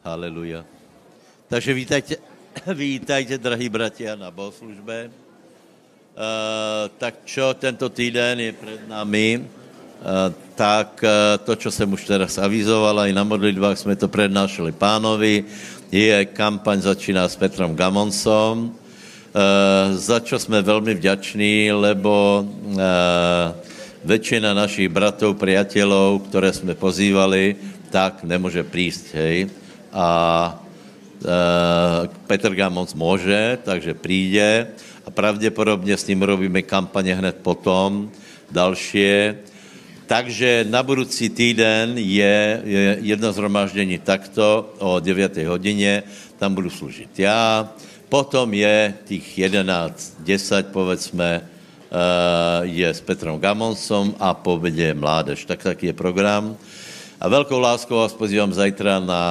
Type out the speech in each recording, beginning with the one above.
Haleluja. Takže vítajte, vítajte, drahí bratia, na bohoslužbe. Uh, tak čo tento týden je před nami, uh, tak uh, to, čo jsem už teraz avizoval, aj na modlitbách jsme to prednášali pánovi, je kampaň začíná s Petrom Gamonsom, za čo jsme velmi vďační, lebo väčšina našich bratov, priateľov, ktoré sme pozývali, tak nemôže prísť, hej a e, Petr Gamoc může, takže přijde a pravděpodobně s ním robíme kampaně hned potom, další. Takže na budoucí týden je, je jedno zhromáždění takto o 9 hodině, tam budu služit já. Potom je těch 11, 10, povedzme, e, je s Petrem Gamonsom a po obědě mládež. Tak taký je program. A veľkou láskou vás pozývam zajtra na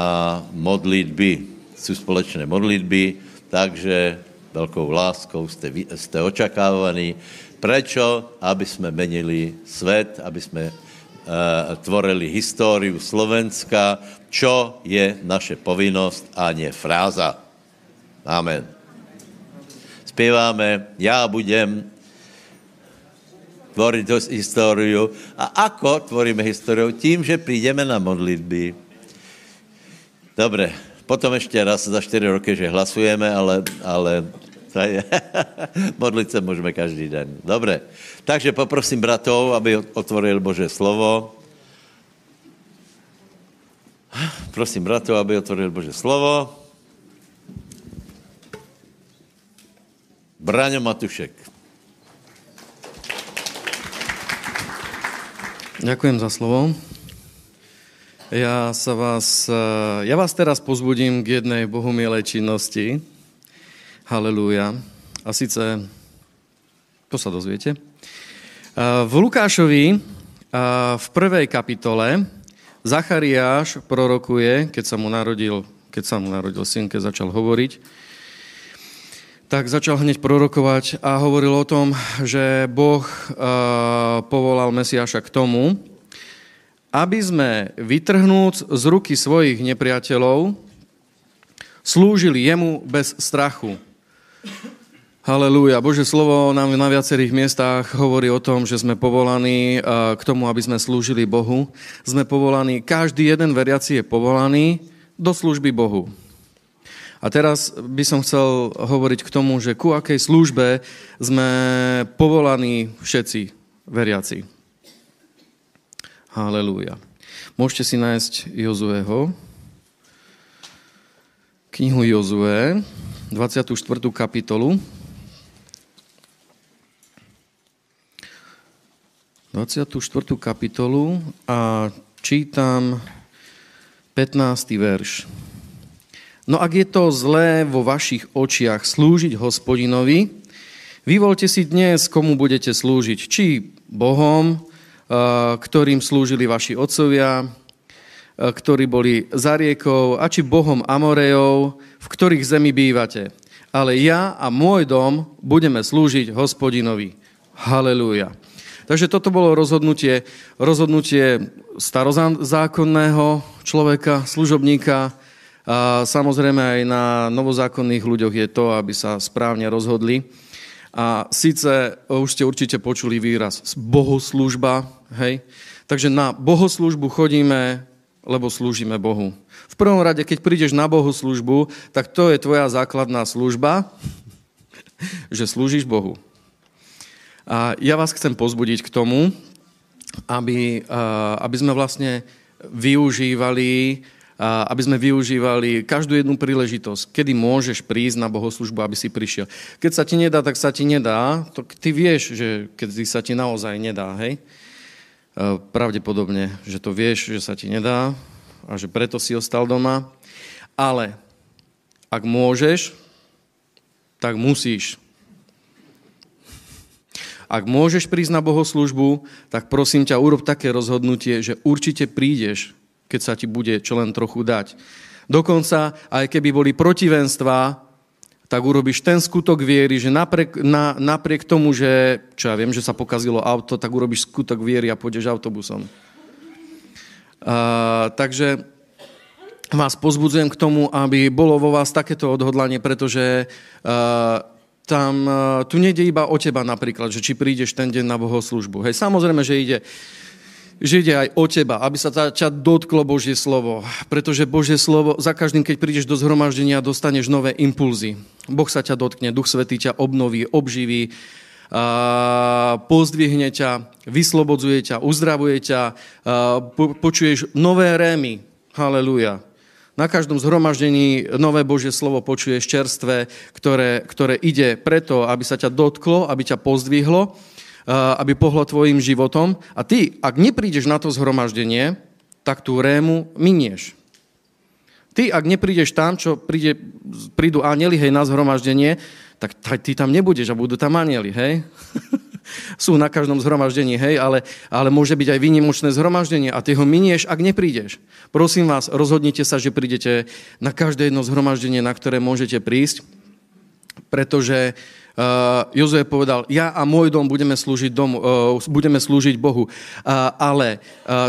modlitby. Sú společné modlitby, takže veľkou láskou ste, ste očakávaní. Prečo? Aby sme menili svet, aby sme uh, tvorili históriu Slovenska, čo je naše povinnosť a nie fráza. Amen. Spieváme, ja budem tvoriť históriu. A ako tvoríme históriu? Tím, že prídeme na modlitby. Dobre, potom ešte raz za 4 roky, že hlasujeme, ale, ale je, modliť sa môžeme každý den. Dobre, takže poprosím bratov, aby otvoril Bože slovo. Prosím bratov, aby otvoril Bože slovo. Braňo Matušek. Ďakujem za slovo. Ja, sa vás, eh, ja vás teraz pozbudím k jednej bohumielej činnosti. Halelúja. A síce, to sa dozviete. Eh, v Lukášovi eh, v prvej kapitole Zachariáš prorokuje, keď sa mu narodil, keď sa mu narodil syn, keď začal hovoriť, tak začal hneď prorokovať a hovoril o tom, že Boh uh, povolal Mesiáša k tomu, aby sme vytrhnúc z ruky svojich nepriateľov slúžili jemu bez strachu. Halelúja. Bože slovo nám na viacerých miestach hovorí o tom, že sme povolaní k tomu, aby sme slúžili Bohu. Sme povolaní, každý jeden veriaci je povolaný do služby Bohu. A teraz by som chcel hovoriť k tomu, že ku akej službe sme povolaní všetci veriaci. Halelúja. Môžete si nájsť Jozueho. Knihu Jozue, 24. kapitolu. 24. kapitolu a čítam 15. verš. No ak je to zlé vo vašich očiach slúžiť hospodinovi, vyvolte si dnes, komu budete slúžiť. Či Bohom, ktorým slúžili vaši otcovia, ktorí boli za riekou, a či Bohom Amorejov, v ktorých zemi bývate. Ale ja a môj dom budeme slúžiť hospodinovi. Halelúja. Takže toto bolo rozhodnutie, rozhodnutie starozákonného človeka, služobníka, a samozrejme aj na novozákonných ľuďoch je to, aby sa správne rozhodli. A síce už ste určite počuli výraz bohoslužba, hej? Takže na bohoslužbu chodíme, lebo slúžime Bohu. V prvom rade, keď prídeš na bohoslužbu, tak to je tvoja základná služba, že slúžiš Bohu. A ja vás chcem pozbudiť k tomu, aby, aby sme vlastne využívali aby sme využívali každú jednu príležitosť, kedy môžeš prísť na bohoslužbu, aby si prišiel. Keď sa ti nedá, tak sa ti nedá. To ty vieš, že keď sa ti naozaj nedá, hej? Pravdepodobne, že to vieš, že sa ti nedá a že preto si ostal doma. Ale ak môžeš, tak musíš. Ak môžeš prísť na bohoslužbu, tak prosím ťa, urob také rozhodnutie, že určite prídeš keď sa ti bude čo len trochu dať. Dokonca, aj keby boli protivenstva, tak urobíš ten skutok viery, že napriek, na, napriek tomu, že, čo ja viem, že sa pokazilo auto, tak urobíš skutok viery a pôjdeš autobusom. A, takže vás pozbudzujem k tomu, aby bolo vo vás takéto odhodlanie, pretože uh, tam, uh, tu nejde iba o teba napríklad, že či prídeš ten deň na bohoslužbu. Hej, samozrejme, že ide že ide aj o teba, aby sa ťa dotklo Božie slovo. Pretože Božie slovo, za každým, keď prídeš do zhromaždenia, dostaneš nové impulzy. Boh sa ťa dotkne, Duch Svetý ťa obnoví, obživí, a pozdvihne ťa, vyslobodzuje ťa, uzdravuje ťa, počuješ nové rémy. Halelúja. Na každom zhromaždení nové Božie slovo počuješ čerstvé, ktoré, ktoré ide preto, aby sa ťa dotklo, aby ťa pozdvihlo, aby pohlo tvojim životom. A ty, ak neprídeš na to zhromaždenie, tak tú rému minieš. Ty, ak neprídeš tam, čo príde, prídu anieli, hej, na zhromaždenie, tak ty tam nebudeš a budú tam anieli, hej? Sú na každom zhromaždení, hej, ale, ale môže byť aj výnimočné zhromaždenie a ty ho minieš, ak neprídeš. Prosím vás, rozhodnite sa, že prídete na každé jedno zhromaždenie, na ktoré môžete prísť, pretože Jozue povedal, ja a môj dom budeme slúžiť, domu, uh, budeme slúžiť Bohu. Uh, ale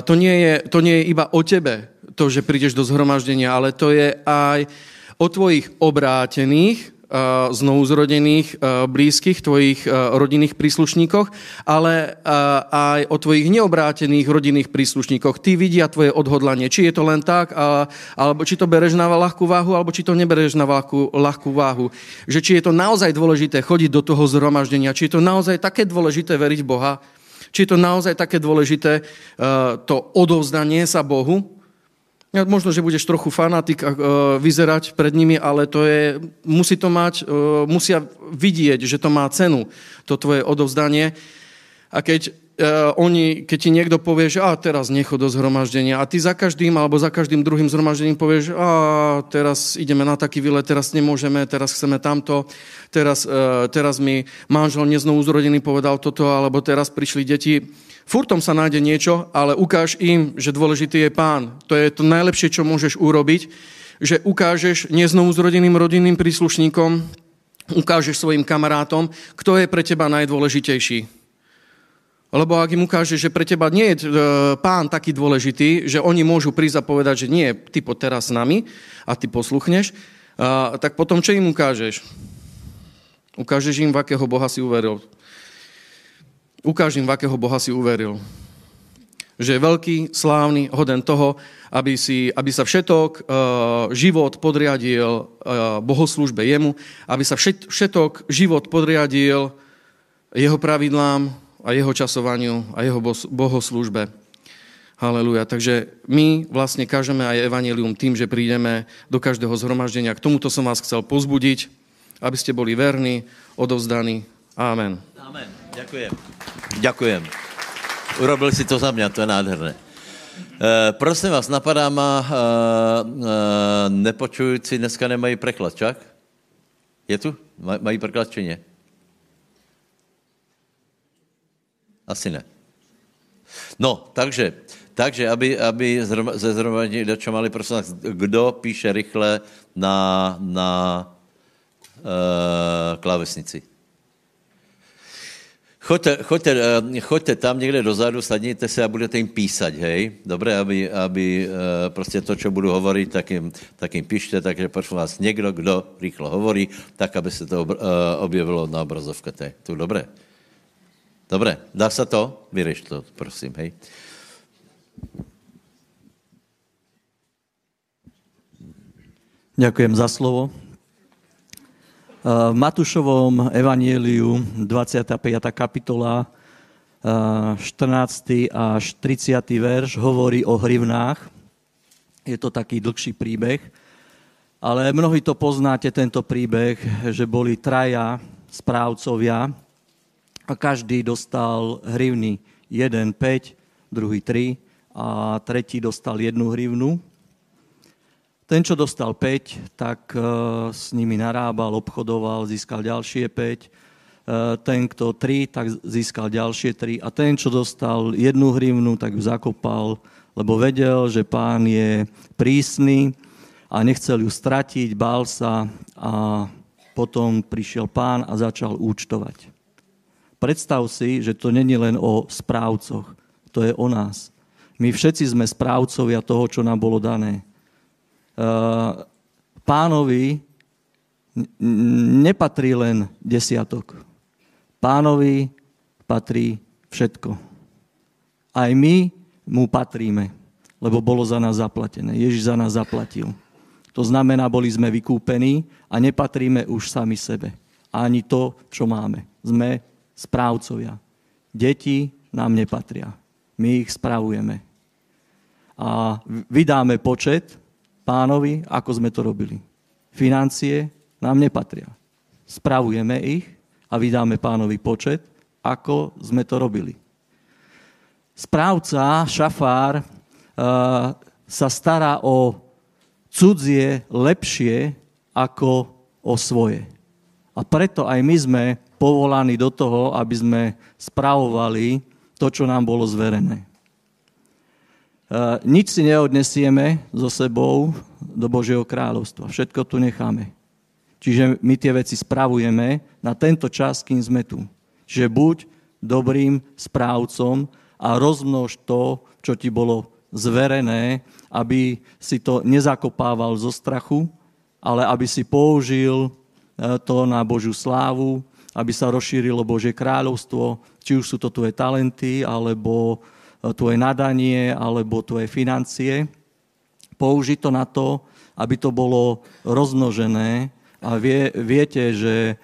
to, nie je, to nie je iba o tebe, to, že prídeš do zhromaždenia, ale to je aj o tvojich obrátených, Eh, znovu zrodených eh, blízkych, tvojich eh, rodinných príslušníkoch, ale aj o tvojich neobrátených rodinných príslušníkoch. Ty vidia tvoje odhodlanie, či je to len tak, alebo či to bereš na ľahkú váhu, alebo či to nebereš na ľahkú, ľahkú váhu. Že či je to naozaj dôležité chodiť do toho zhromaždenia, či je to naozaj také dôležité veriť Boha, či je to naozaj také dôležité to odovzdanie sa Bohu, možno, že budeš trochu fanatik uh, vyzerať pred nimi, ale to je, musí to mať, uh, musia vidieť, že to má cenu, to tvoje odovzdanie. A keď, uh, oni, keď ti niekto povie, že a teraz nechod do zhromaždenia a ty za každým alebo za každým druhým zhromaždením povieš, a teraz ideme na taký výlet, teraz nemôžeme, teraz chceme tamto, teraz, uh, teraz mi manžel neznovu zrodený povedal toto, alebo teraz prišli deti Furtom sa nájde niečo, ale ukáž im, že dôležitý je pán. To je to najlepšie, čo môžeš urobiť, že ukážeš neznovu zrodeným rodinným príslušníkom, ukážeš svojim kamarátom, kto je pre teba najdôležitejší. Lebo ak im ukážeš, že pre teba nie je e, pán taký dôležitý, že oni môžu prísť a povedať, že nie, ty po teraz s nami a ty posluchneš, tak potom čo im ukážeš? Ukážeš im, v akého Boha si uveril. Ukáž im, v akého Boha si uveril. Že je veľký, slávny, hoden toho, aby, si, aby sa všetok uh, život podriadil uh, bohoslužbe jemu, aby sa všet, všetok život podriadil jeho pravidlám a jeho časovaniu a jeho bohoslužbe. Halelúja. Takže my vlastne kážeme aj evanelium tým, že prídeme do každého zhromaždenia. K tomuto som vás chcel pozbudiť, aby ste boli verní, odovzdaní. Amen. Amen. Ďakujem. Ďakujem. Urobil si to za mňa, to je nádherné. E, prosím vás, napadá ma, e, e, nepočujúci dneska nemají preklad, čak? Je tu? Maj, mají preklad, či nie? Asi ne. No, takže, takže aby, aby ze zhromadní čo mali, prosím kdo píše rychle na, na e, klávesnici? Choďte, choďte, eh, choďte tam někde dozadu, sadněte se a budete jim písať, hej? Dobré, aby, aby eh, prostě to, čo budu hovoriť, tak jim, tak jim píšte, takže prosím vás, někdo, kdo rýchlo hovorí, tak, aby se to objevilo na obrazovke. To je dobré. Dobré, dá se to? Vyrieš to, prosím, hej. Ďakujem za slovo. V Matúšovom evanieliu 25. kapitola 14. až 30. verš hovorí o hrivnách. Je to taký dlhší príbeh, ale mnohí to poznáte, tento príbeh, že boli traja správcovia a každý dostal hrivny. Jeden 5, druhý 3 a tretí dostal jednu hrivnu. Ten, čo dostal 5, tak e, s nimi narábal, obchodoval, získal ďalšie 5. E, ten, kto 3, tak získal ďalšie 3. A ten, čo dostal jednu hrivnu, tak ju zakopal, lebo vedel, že pán je prísny a nechcel ju stratiť, bál sa a potom prišiel pán a začal účtovať. Predstav si, že to není len o správcoch, to je o nás. My všetci sme správcovia toho, čo nám bolo dané. pánovi nepatrí len desiatok. Pánovi patrí všetko. Aj my mu patríme, lebo bolo za nás zaplatené. Ježiš za nás zaplatil. To znamená, boli sme vykúpení a nepatríme už sami sebe. Ani to, čo máme. Sme správcovia. Deti nám nepatria. My ich spravujeme. A vydáme počet pánovi, ako sme to robili. Financie nám nepatria. Spravujeme ich a vydáme pánovi počet, ako sme to robili. Správca, šafár, uh, sa stará o cudzie lepšie ako o svoje. A preto aj my sme povolaní do toho, aby sme spravovali to, čo nám bolo zverené. E, nič si neodnesieme so sebou do Božieho kráľovstva. Všetko tu necháme. Čiže my tie veci spravujeme na tento čas, kým sme tu. Čiže buď dobrým správcom a rozmnož to, čo ti bolo zverené, aby si to nezakopával zo strachu, ale aby si použil e, to na Božiu slávu, aby sa rozšírilo Božie kráľovstvo, či už sú to tvoje talenty, alebo e, tvoje nadanie, alebo tvoje financie. Použiť to na to, aby to bolo rozmnožené. A vie, viete, že e,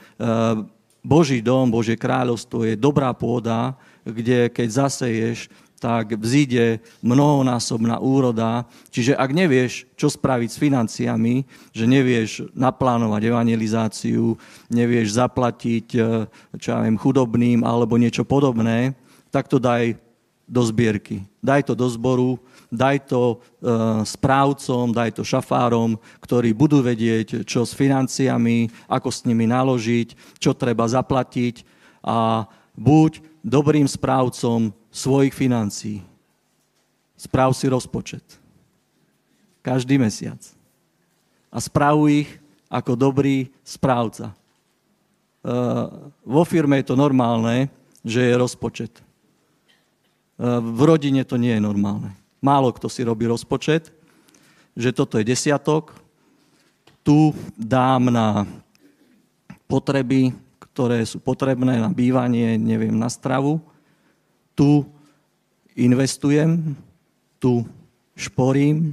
Boží dom, Božie kráľovstvo je dobrá pôda, kde keď zaseješ, tak vzíde mnohonásobná úroda. Čiže ak nevieš, čo spraviť s financiami, že nevieš naplánovať evangelizáciu, nevieš zaplatiť e, čo ja viem, chudobným alebo niečo podobné, tak to daj do zbierky. Daj to do zboru, daj to e, správcom, daj to šafárom, ktorí budú vedieť, čo s financiami, ako s nimi naložiť, čo treba zaplatiť a buď dobrým správcom svojich financií. Správ si rozpočet. Každý mesiac. A správuj ich ako dobrý správca. E, vo firme je to normálne, že je rozpočet. E, v rodine to nie je normálne. Málo kto si robí rozpočet, že toto je desiatok, tu dám na potreby, ktoré sú potrebné na bývanie, neviem, na stravu, tu investujem, tu šporím,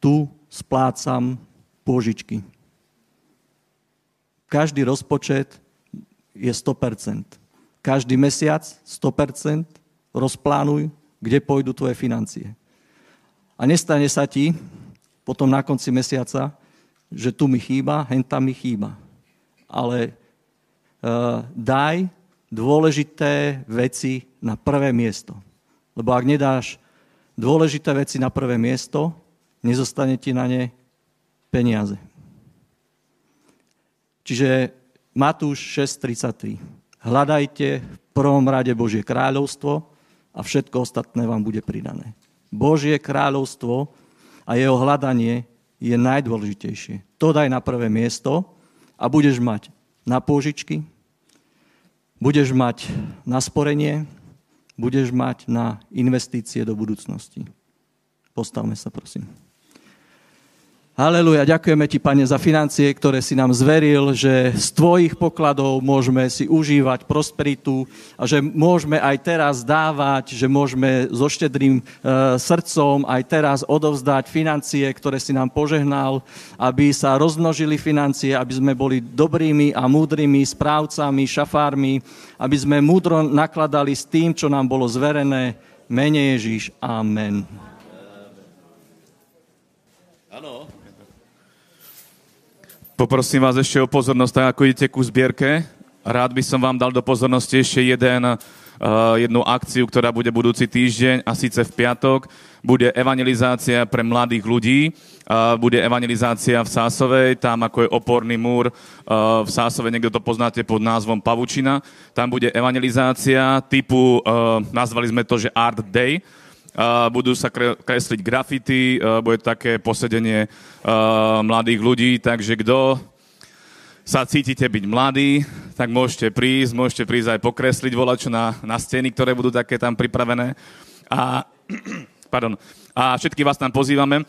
tu splácam pôžičky. Každý rozpočet je 100%. Každý mesiac 100% rozplánuj, kde pôjdu tvoje financie. A nestane sa ti potom na konci mesiaca, že tu mi chýba, hen tam mi chýba. Ale daj dôležité veci na prvé miesto. Lebo ak nedáš dôležité veci na prvé miesto, nezostane ti na ne peniaze. Čiže Matúš 6.33. Hľadajte v prvom rade Božie kráľovstvo a všetko ostatné vám bude pridané. Božie kráľovstvo a jeho hľadanie je najdôležitejšie. To daj na prvé miesto a budeš mať na pôžičky, budeš mať na sporenie, budeš mať na investície do budúcnosti. Postavme sa, prosím. Haleluja, ďakujeme ti, Pane, za financie, ktoré si nám zveril, že z tvojich pokladov môžeme si užívať prosperitu a že môžeme aj teraz dávať, že môžeme so štedrým e, srdcom aj teraz odovzdať financie, ktoré si nám požehnal, aby sa rozmnožili financie, aby sme boli dobrými a múdrymi správcami, šafármi, aby sme múdro nakladali s tým, čo nám bolo zverené. Mene Ježíš. Amen. Áno. Poprosím vás ešte o pozornosť, tak ako idete ku zbierke. Rád by som vám dal do pozornosti ešte jeden, uh, jednu akciu, ktorá bude budúci týždeň a síce v piatok bude evangelizácia pre mladých ľudí. Bude evangelizácia v Sásovej, tam ako je oporný múr uh, v Sásovej, niekto to poznáte pod názvom Pavučina. Tam bude evangelizácia typu, uh, nazvali sme to, že Art Day, budú sa kresliť grafity, bude také posedenie mladých ľudí, takže kto sa cítite byť mladí, tak môžete prísť, môžete prísť aj pokresliť volačo na, na steny, ktoré budú také tam pripravené. A, pardon, a všetky vás tam pozývame.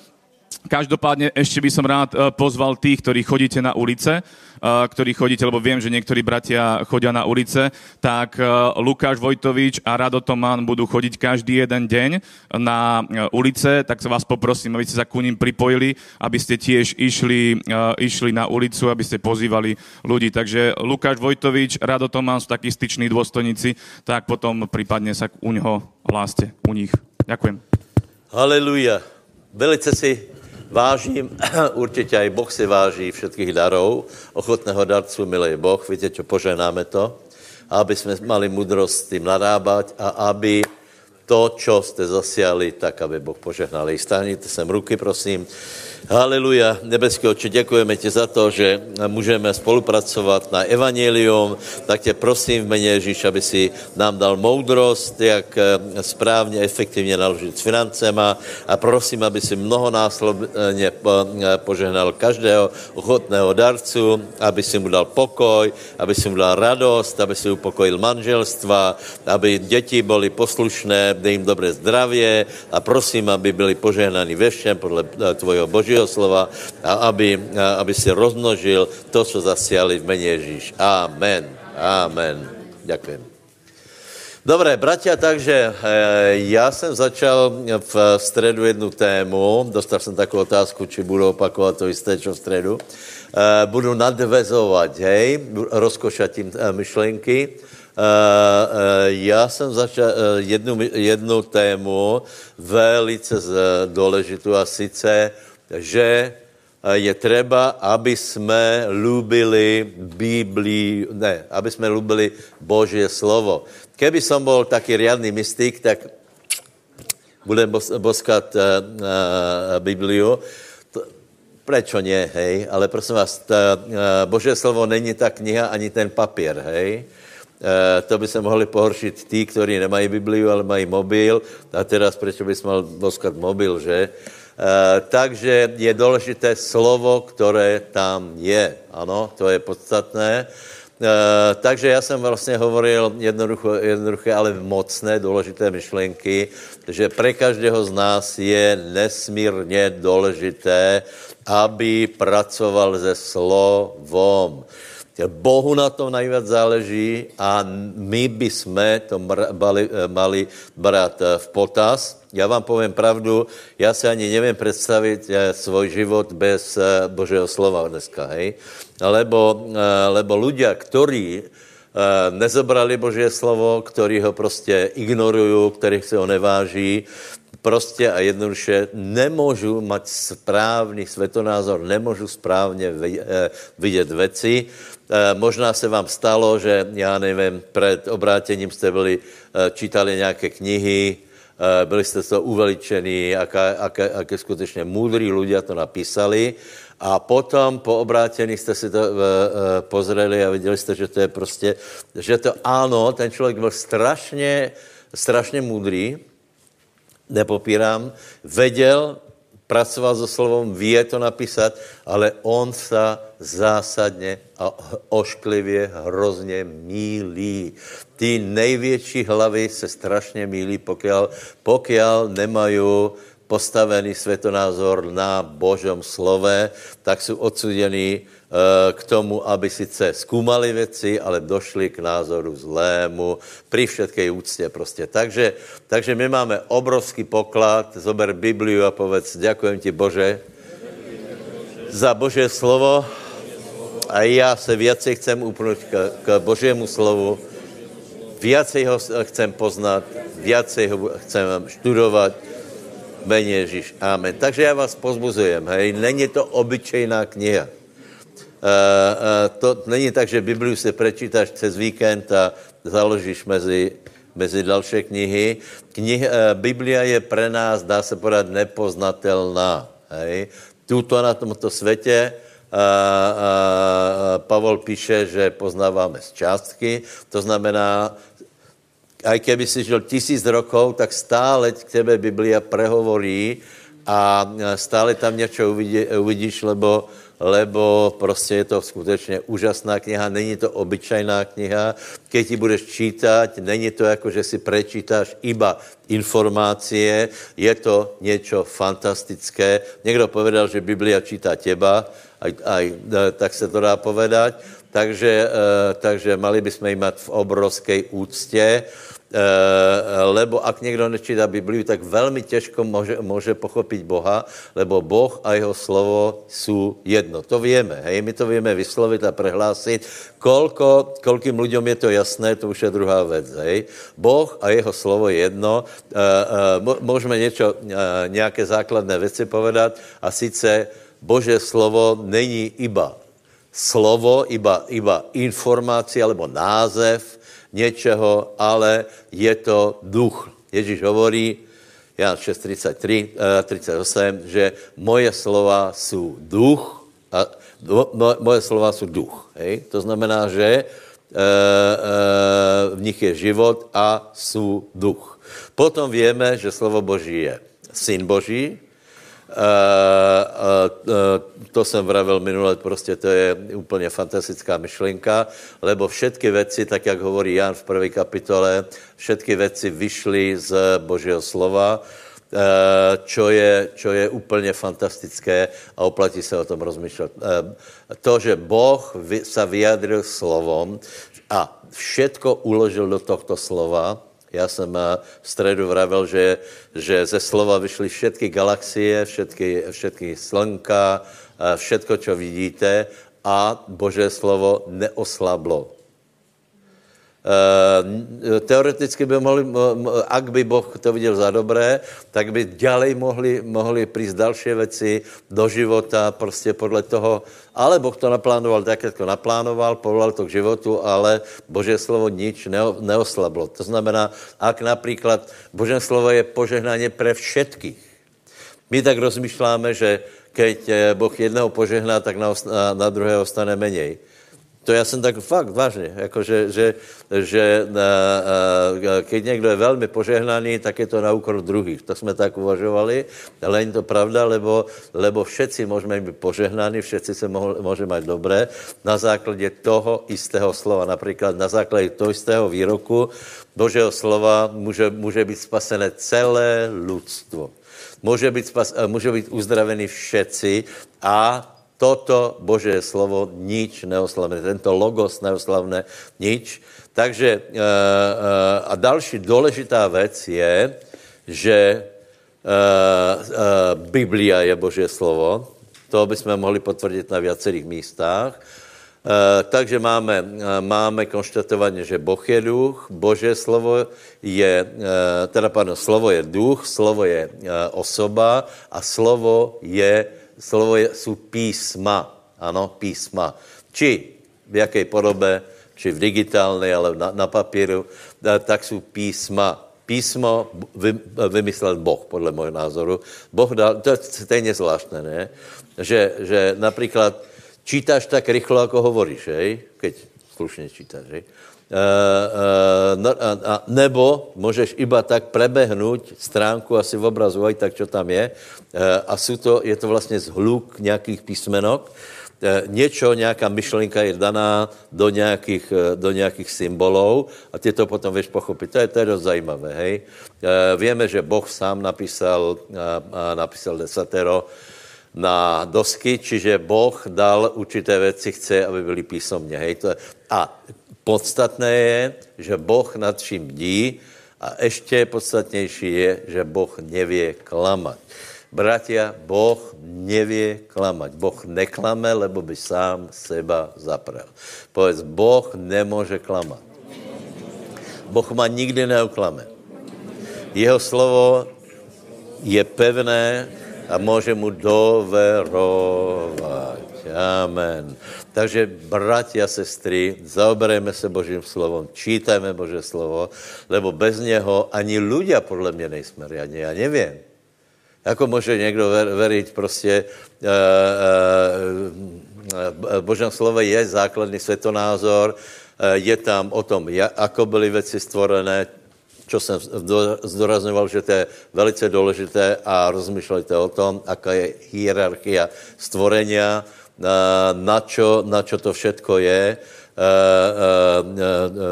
Každopádne ešte by som rád e, pozval tých, ktorí chodíte na ulice, e, ktorí chodíte, lebo viem, že niektorí bratia chodia na ulice, tak e, Lukáš Vojtovič a Rado Tomán budú chodiť každý jeden deň na ulice, tak sa vás poprosím, aby ste sa ku ním pripojili, aby ste tiež išli, išli na ulicu, aby ste pozývali ľudí. Takže Lukáš Vojtovič, Rado Tomán sú takí styční dôstojníci, tak potom prípadne sa u neho hláste, u nich. Ďakujem. Haleluja. Velice si vážím, určitě aj Boh si váží všetkých darov, ochotného darcu milej Boh, víte čo, poženáme to, aby jsme mali mudrost s tým narábať a aby to, čo ste zasiali, tak aby Boh požehnal. Stáhnite sem ruky, prosím. Haleluja, nebeský oči, děkujeme ti za to, že můžeme spolupracovat na evangelium, tak tě prosím v mene Ježíš, aby si nám dal moudrost, jak eh, správně, efektivně naložit s financema. A prosím, aby si mnohonásobně požehnal každého ochotného darcu, aby si mu dal pokoj, aby si mu dal radost, aby si upokojil manželstva, aby děti byly poslušné, dej jim dobré zdravě a prosím, aby byli požehnaní ve všem podle eh, tvojho božího Božího slova a aby, aby si rozmnožil to, co zasiali v mene Ježíš. Amen. Amen. Ďakujem. Dobre, bratia, takže e, já jsem začal v středu jednu tému, dostal jsem takovou otázku, či budu opakovat to isté, čo v středu. E, budu nadvezovat, hej, rozkošatím e, myšlenky. Já jsem začal jednu, jednu tému velice důležitou a sice že eh, je třeba, aby jsme lúbili Biblii, ne, aby jsme lúbili Božie slovo. Keby som bol taký riadný mystik, tak budem boskat uh, uh, Bibliu. Prečo nie, hej? Ale prosím vás, uh, Božie slovo není ta kniha ani ten papier, hej? Uh, to by se mohli pohoršit tí, ktorí nemají Bibliu, ale mají mobil. A teraz prečo by mal boskat mobil, že? Eh, takže je důležité slovo, které tam je. Ano, to je podstatné. Uh, takže já jsem vlastně hovoril jednoduché, ale mocné, důležité myšlenky, že pre každého z nás je nesmírně důležité, aby pracoval se slovom. Bohu na tom najviac záleží a my by sme to mali, mali brát eh, v potaz. Já vám povím pravdu, já si ani nevím představit eh, svůj život bez eh, Božího slova dneska, hej? Lebo, lebo ľudia, ktorí nezobrali Božie slovo, ktorí ho prostě ignorují, kterých se ho neváží, prostě a jednoduše nemůžu mať správný svetonázor, nemůžu správně vidět věci. Eh, možná se vám stalo, že, já nevím, před obrátením jste byli, eh, čítali nějaké knihy, eh, byli jste to uveličení, aké, aké, aké skutečně múdrí ľudia to napísali. A potom po obrátení jste si to pozreli a viděli jste, že to je prostě, že to ano, ten člověk byl strašně, strašně múdrý, nepopírám, věděl, pracoval so slovom, vie to napísať, ale on sa zásadně a ošklivě hrozně mílí. Ty největší hlavy se strašně mílí, pokiaľ, pokiaľ nemají postavený svetonázor na Božom slove, tak jsou odsudení Eh, k tomu, aby sice zkoumali věci, ale došli k názoru zlému při všetkej úctě prostě. Takže, takže my máme obrovský poklad, zober Bibliu a povedz, ďakujem ti Bože za Božie slovo a já se viacej chcem upnout k, k Božiemu slovu, viacej ho chcem poznat, viacej ho chcem študovat, Mene Ježíš. Amen. Takže já vás pozbuzujem, hej, není to obyčejná kniha. Eh, eh, to není tak, že Bibliu si prečítáš přes víkend a založíš mezi, mezi další knihy. Knih, eh, Biblia je pre nás, dá se podat, nepoznatelná. Hej? Tuto na tomto světě Pavol píše, že poznáváme z částky, to znamená, aj keby si žil tisíc rokov, tak stále k tebe Biblia prehovorí a stále tam něco uvidí, uvidíš, lebo, lebo prostě je to skutečně úžasná kniha, není to obyčajná kniha. Keď ti budeš čítať, není to jako, že si prečítáš iba informácie, je to něco fantastické. Někdo povedal, že Biblia čítá teba, aj, aj, tak se to dá povedať. Takže, takže mali bychom ji mať v obrovské úctě. Eh, lebo ak někdo nečítá Bibliu, tak velmi těžko může, může pochopit Boha, lebo Boh a jeho slovo jsou jedno. To víme, hej, my to víme vyslovit a prehlásit. Kolko, koľkým ľuďom je to jasné, to už je druhá věc, hej. Boh a jeho slovo je jedno. E, e, můžeme něco, e, nějaké základné věci povedat a sice Bože slovo není iba slovo, iba, iba informácia alebo název, něčeho, ale je to duch. Ježíš hovorí, Jan 6.33, 38, že moje slova jsou duch a moje slova jsou duch. Hej? To znamená, že e, e, v nich je život a jsou duch. Potom víme, že slovo Boží je syn Boží, To jsem vravil minule, prostě to je úplně fantastická myšlenka, lebo všetky věci, tak jak hovorí Jan v první kapitole, všetky věci vyšly z Božího slova, čo je, čo je úplně fantastické a oplatí se o tom rozmýšlet. To, že Boh sa vyjadril slovom a všetko uložil do tohto slova, já jsem v středu vravil, že, že ze slova vyšly všetky galaxie, všetky, všetky slnka, všetko, co vidíte a Bože slovo neoslablo. Eh, teoreticky by mohli, ak by Boh to viděl za dobré, tak by ďalej mohli, mohli prísť další věci do života, prostě podle toho, ale Boh to naplánoval tak, jak to naplánoval, povolal to k životu, ale Bože slovo nič neoslablo. To znamená, ak například Bože slovo je požehnání pre všetkých. My tak rozmýšláme, že keď eh, Boh jedného požehná, tak na, na druhého stane menej. To já jsem tak fakt vážně, jako že, že, že a, keď někdo je velmi požehnaný, tak je to na úkor druhých. To jsme tak uvažovali, ale není to pravda, lebo, lebo všetci můžeme být požehnaní, všetci se můžeme mít dobré na základě toho istého slova. Například na základě toho istého výroku Božího slova může, může být spasené celé lidstvo. Může být, spas, může být uzdravený všetci a toto Bože slovo nič neoslavné, tento logos neoslavné nič. Takže e, e, a další důležitá věc je, že e, Biblia je Bože slovo. To bychom mohli potvrdit na viacerých místách. takže máme, máme konštatování, že Boh je duch, Bože slovo je, teda pardon, slovo je duch, slovo je osoba a slovo je slovo je, jsou písma. Ano, písma. Či v jaké podobě, či v digitální, ale na, na papíru, tak jsou písma. Písmo vy, vymyslel Boh, podle mého názoru. Boh dal, to je stejně zvláštné, ne? Že, že například čítáš tak rychlo, jako hovoríš, hej? Keď slušně čítáš, hej? A, a, nebo můžeš iba tak prebehnout stránku asi v obrazu, aj tak, čo tam je. Uh, a jsou to, je to vlastně zhluk nějakých písmenok. Něco, nějaká myšlenka je daná do nějakých, do nějakých symbolů a ty to potom víš pochopit. To je, to je dost zajímavé, hej. Víme, že Boh sám napísal, napísal desatero, na dosky, čiže Boh dal určité věci, chce, aby byly písomně. Hej. A Podstatné je, že Boh nad čím bdí a ještě podstatnější je, že Boh nevě klamat. Bratia, Boh nevě klamat. Boh neklame, lebo by sám seba zaprel. Povedz, Boh nemůže klamat. Boh ma nikdy neuklame. Jeho slovo je pevné a může mu doverovat. Amen. Takže, bratia, sestry, zaoberejme se Božím slovom, čítajme Bože slovo, lebo bez něho ani ľudia podle mě nejsme riadně, já nevím. Jako může někdo ver, veriť prostě, uh, uh, Božím slovo je základný světonázor, uh, je tam o tom, ako byly věci stvorené, čo jsem zdorazňoval, že to je velice důležité a rozmýšlejte o tom, aká je hierarchia stvorenia, na čo, na čo to všetko je.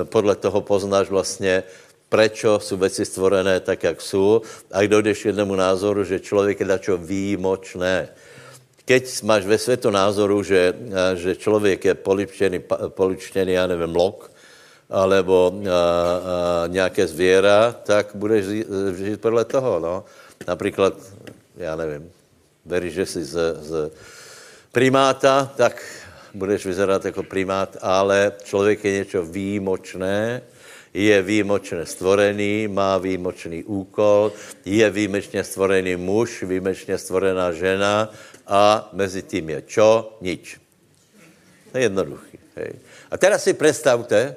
Podle toho poznáš vlastně, prečo jsou věci stvorené tak, jak jsou. A dojdeš k jednému názoru, že člověk je dačo výjimočné. Keď máš ve názoru, že, že člověk je polipštěný, polipštěný, já nevím, lok, alebo a, a, nějaké zvěra, tak budeš žít podle toho, no. Například, já nevím, veríš, že jsi z, z primáta, tak budeš vyzerat jako primát, ale člověk je něco výjimočné, je výjimočně stvorený, má výjimočný úkol, je výjimečně stvorený muž, výjimečně stvorená žena a mezi tím je čo? Nič. To je jednoduchý. Hej. A teraz si představte,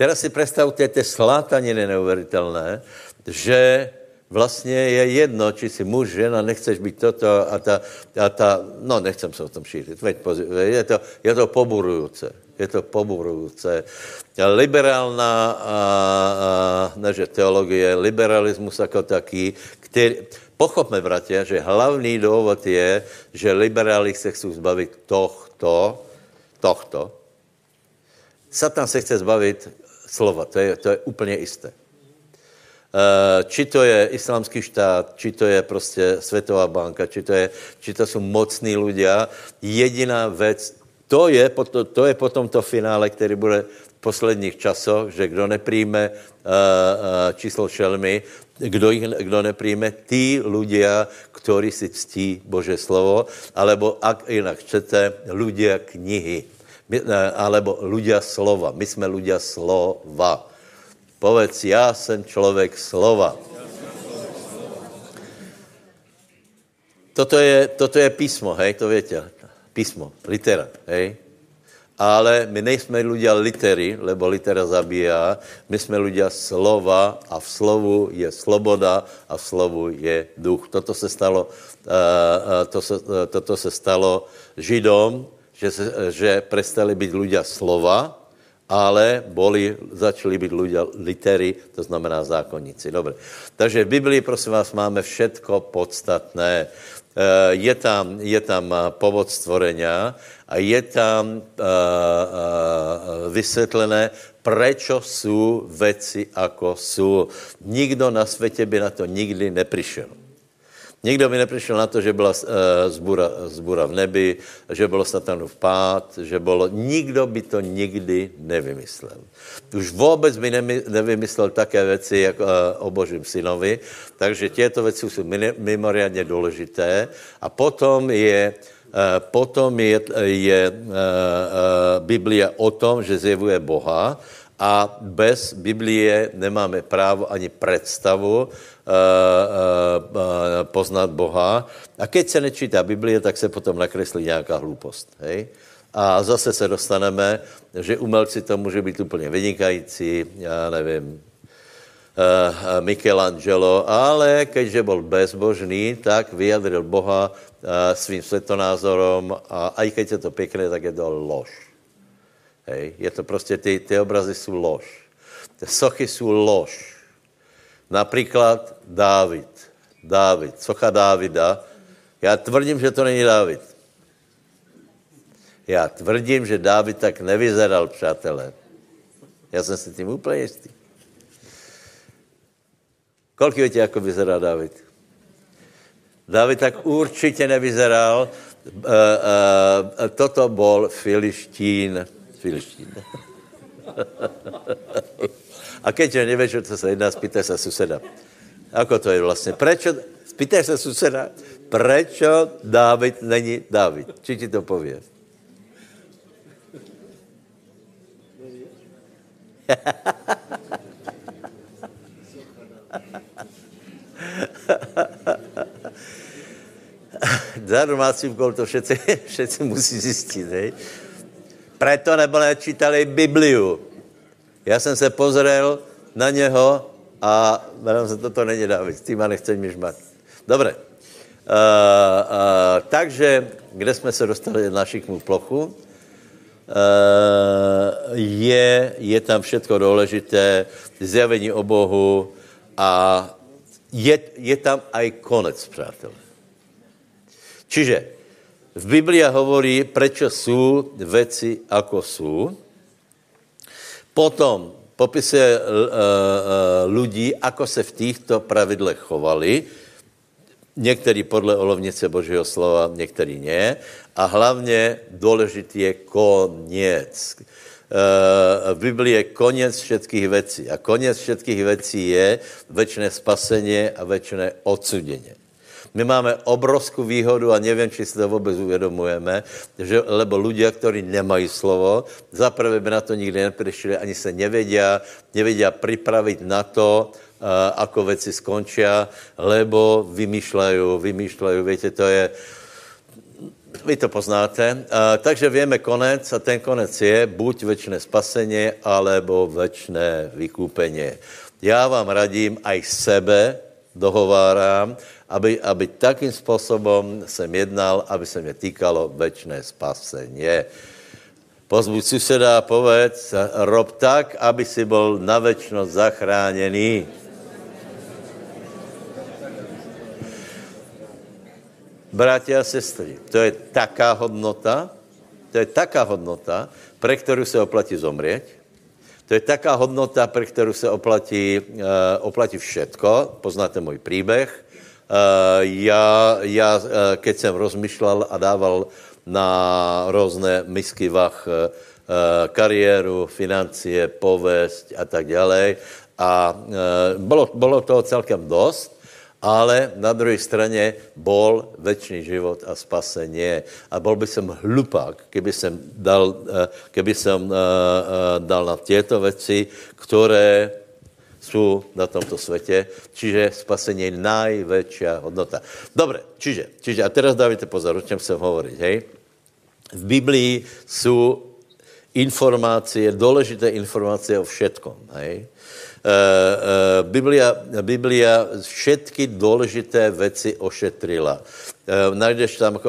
Teraz si představte ty slátaniny neuvěřitelné, že vlastně je jedno, či si muž, žena, nechceš být toto a ta, a ta no nechcem se o tom šířit, veď, je to, je to poburujúce. Je to poburujúce. Liberálna, a, a, neže teologie, liberalismus jako taký, který, pochopme, bratia, že hlavní důvod je, že liberáli se chcou zbavit tohto, tohto. Satan se chce zbavit slova, to je, to je úplně jisté. Eh, či to je islámský štát, či to je prostě Světová banka, či to, je, či to jsou mocní ľudia. Jediná věc, to je, to, je potom to finále, který bude v posledních časoch, že kdo nepríjme uh, uh, číslo šelmy, kdo, jich, kdo nepríjme, tí ľudia, ktorí si ctí Bože slovo, alebo ak jinak chcete, ľudia knihy alebo ľudia slova. My jsme ľudia slova. Povedz, já jsem člověk slova. Toto je, toto je písmo, hej, to větě. Písmo, litera, hej. Ale my nejsme ľudia litery, lebo litera zabíjá. My jsme ľudia slova a v slovu je sloboda a v slovu je duch. Toto se stalo, uh, to se, uh, toto se stalo Židom, že, že prestali být ľudia slova, ale boli, začali být ľudia litery, to znamená zákonníci. Dobre. Takže v Biblii, prosím vás, máme všetko podstatné. Eh, je tam, je tam eh, povod stvorenia a je tam uh, vysvětlené, prečo jsou veci, ako jsou. Nikdo na světě by na to nikdy neprišel. Nikdo by neprišel na to, že byla uh, zbura, zbura v nebi, že bylo v pád, že bylo... Nikdo by to nikdy nevymyslel. Už vůbec by nevymyslel také věci jako, uh, o Božím synovi, takže těto věci jsou mimoriadně důležité. A potom je, uh, potom je, je Biblia o tom, že zjevuje Boha, a bez Biblie nemáme právo ani představu uh, uh, uh, poznat Boha. A keď se nečítá Biblie, tak se potom nakreslí nějaká hloupost. A zase se dostaneme, že umelci to může být úplně vynikající, já nevím, uh, Michelangelo, ale keďže byl bezbožný, tak vyjadril Boha svým svetonázorom a i keď je to pěkné, tak je to lož. Hej. Je to prostě, ty, obrazy jsou lož. Ty sochy jsou lož. Například Dávid. Dávid, socha Dávida. Já tvrdím, že to není Dávid. Já tvrdím, že Dávid tak nevyzeral, přátelé. Já jsem si tím úplně jistý. Kolik víte, jako vyzerá David? David tak určitě nevyzeral. Uh, uh, toto bol Filištín filištín. A keď nevíš, o co se jedná, spýtaj se suseda. Ako to je vlastně? Prečo, spýtaj se suseda, prečo Dávid není Dávid? Či ti to pově? Za domácí úkol to všetci, všetci musí zjistit, hej? Preto nebo nečítali Bibliu. Já jsem se pozrel na něho a jmenuji se, toto není David, s týma nechceš mi žmat. Dobre. Uh, uh, takže, kde jsme se dostali na šikmou plochu? Uh, je, je tam všetko dôležité, zjavení o Bohu a je, je tam aj konec, přátelé. Čiže Biblia hovorí, prečo sú veci, ako sú. Potom popisuje uh, uh, ľudí, ako se v týchto pravidlech chovali. Někteří podle olovnice Božího slova, někteří ne. A hlavně důležitý je koniec. Uh, v Biblii je koniec všetkých věcí. A koniec všetkých věcí je večné spasení a večné odsudení. My máme obrovskou výhodu a nevím, či si to vůbec uvědomujeme, že, lebo ľudia, ktorí nemají slovo, zaprvé by na to nikdy neprišli, ani se nevedia, nevedia pripraviť na to, uh, ako veci skončia, lebo vymýšľajú, vymýšľajú, viete, to je, vy to poznáte. Uh, takže vieme konec a ten konec je buď väčšie spasenie, alebo väčšie vykúpenie. Já vám radím, aj sebe dohováram, aby, aby takým způsobem jsem jednal, aby se mě týkalo večné spasení. Pozbuď suseda a povedz, rob tak, aby si byl na večnost zachráněný. Bratia a sestry, to je taká hodnota, to je taká hodnota, pre ktorú se oplatí zomrieť, to je taká hodnota, pre ktorú se oplatí, uh, oplatí všetko. Poznáte můj příběh. Uh, já, já, uh, keď jsem rozmýšlel a dával na různé misky vach uh, kariéru, financie, povesť a tak ďalej. A uh, bylo, bylo toho celkem dost ale na druhé straně bol väčší život a spasenie. A bol by som hlupák, keby som dal, eh, keby som eh, eh, dal na tieto veci, ktoré sú na tomto svete. Čiže spasenie je najväčšia hodnota. Dobre, čiže, čiže a teraz dávajte pozor, o čem chcem hovoriť, hej? V Biblii sú informácie, dôležité informácie o všetkom, hej? Eh, eh, Biblia, Biblia všetky důležité věci ošetrila. Eh, najdeš tam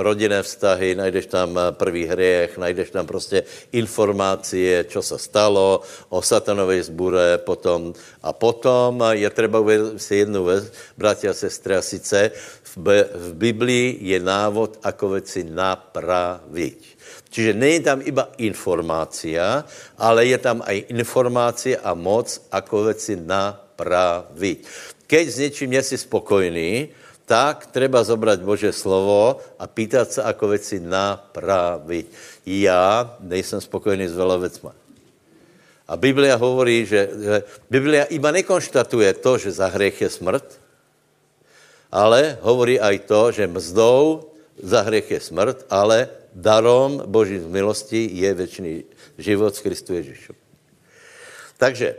rodinné vztahy, najdeš tam prvý hriech, najdeš tam prostě informacie, čo se stalo, o satanovej zbure, potom a potom je uvědomit si jednu věc, bratia a sestry, a sice v, v Biblii je návod, ako věci napraviť. Čiže není tam iba informácia, ale je tam aj informácia a moc, ako veci napraviť. Keď s niečím nesi spokojný, tak treba zobrať Bože slovo a pýtať sa, ako veci napraviť. Ja nejsem spokojný s veľa vecma. A Biblia hovorí, že, že Biblia iba nekonštatuje to, že za hriech je smrt, ale hovorí aj to, že mzdou za hriech je smrt, ale darom Boží milosti je věčný život s Kristu Ježišu. Takže eh,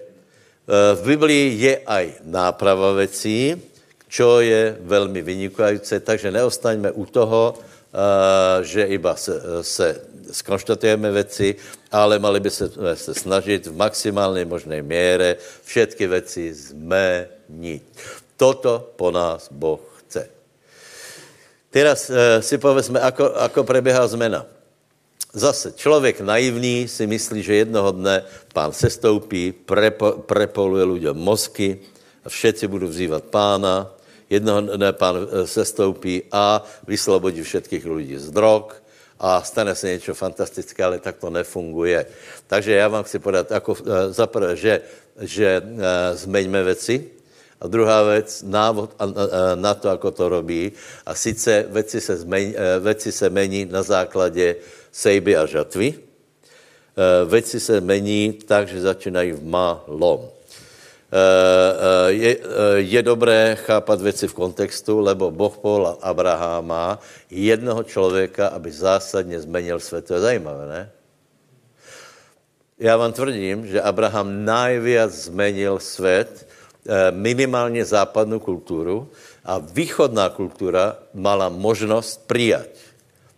v Biblii je aj náprava vecí, čo je velmi vynikajúce, takže neostaňme u toho, eh, že iba se, se skonštatujeme věci, ale mali by se, se snažit v maximálnej možnej míře všetky věci zmeniť. Toto po nás Boh Teraz e, si povedzme, ako, ako prebieha zmena. Zase, člověk naivný si myslí, že jednoho dne pán sestoupí, prepo, prepoluje ľuďom mozky a všetci budou vzývat pána. Jednoho dne pán e, sestoupí a vyslobodí všetkých lidí z drog a stane se něco fantastické, ale tak to nefunguje. Takže já vám chci podat, jako, e, zaprvé, že, že zmeňme věci, a druhá věc, návod na to, ako to robí. A sice věci se, zmení, eh, věci se mení na základě sejby a žatvy. Eh, věci se mení tak, že začínají v malom. Eh, je, je dobré chápat věci v kontextu, lebo Boh povolal Abraháma jednoho člověka, aby zásadně zmenil svět. To je zajímavé, ne? Já vám tvrdím, že Abraham najviac zmenil svět, Eh, minimálně západnou kulturu a východná kultura mala možnost přijat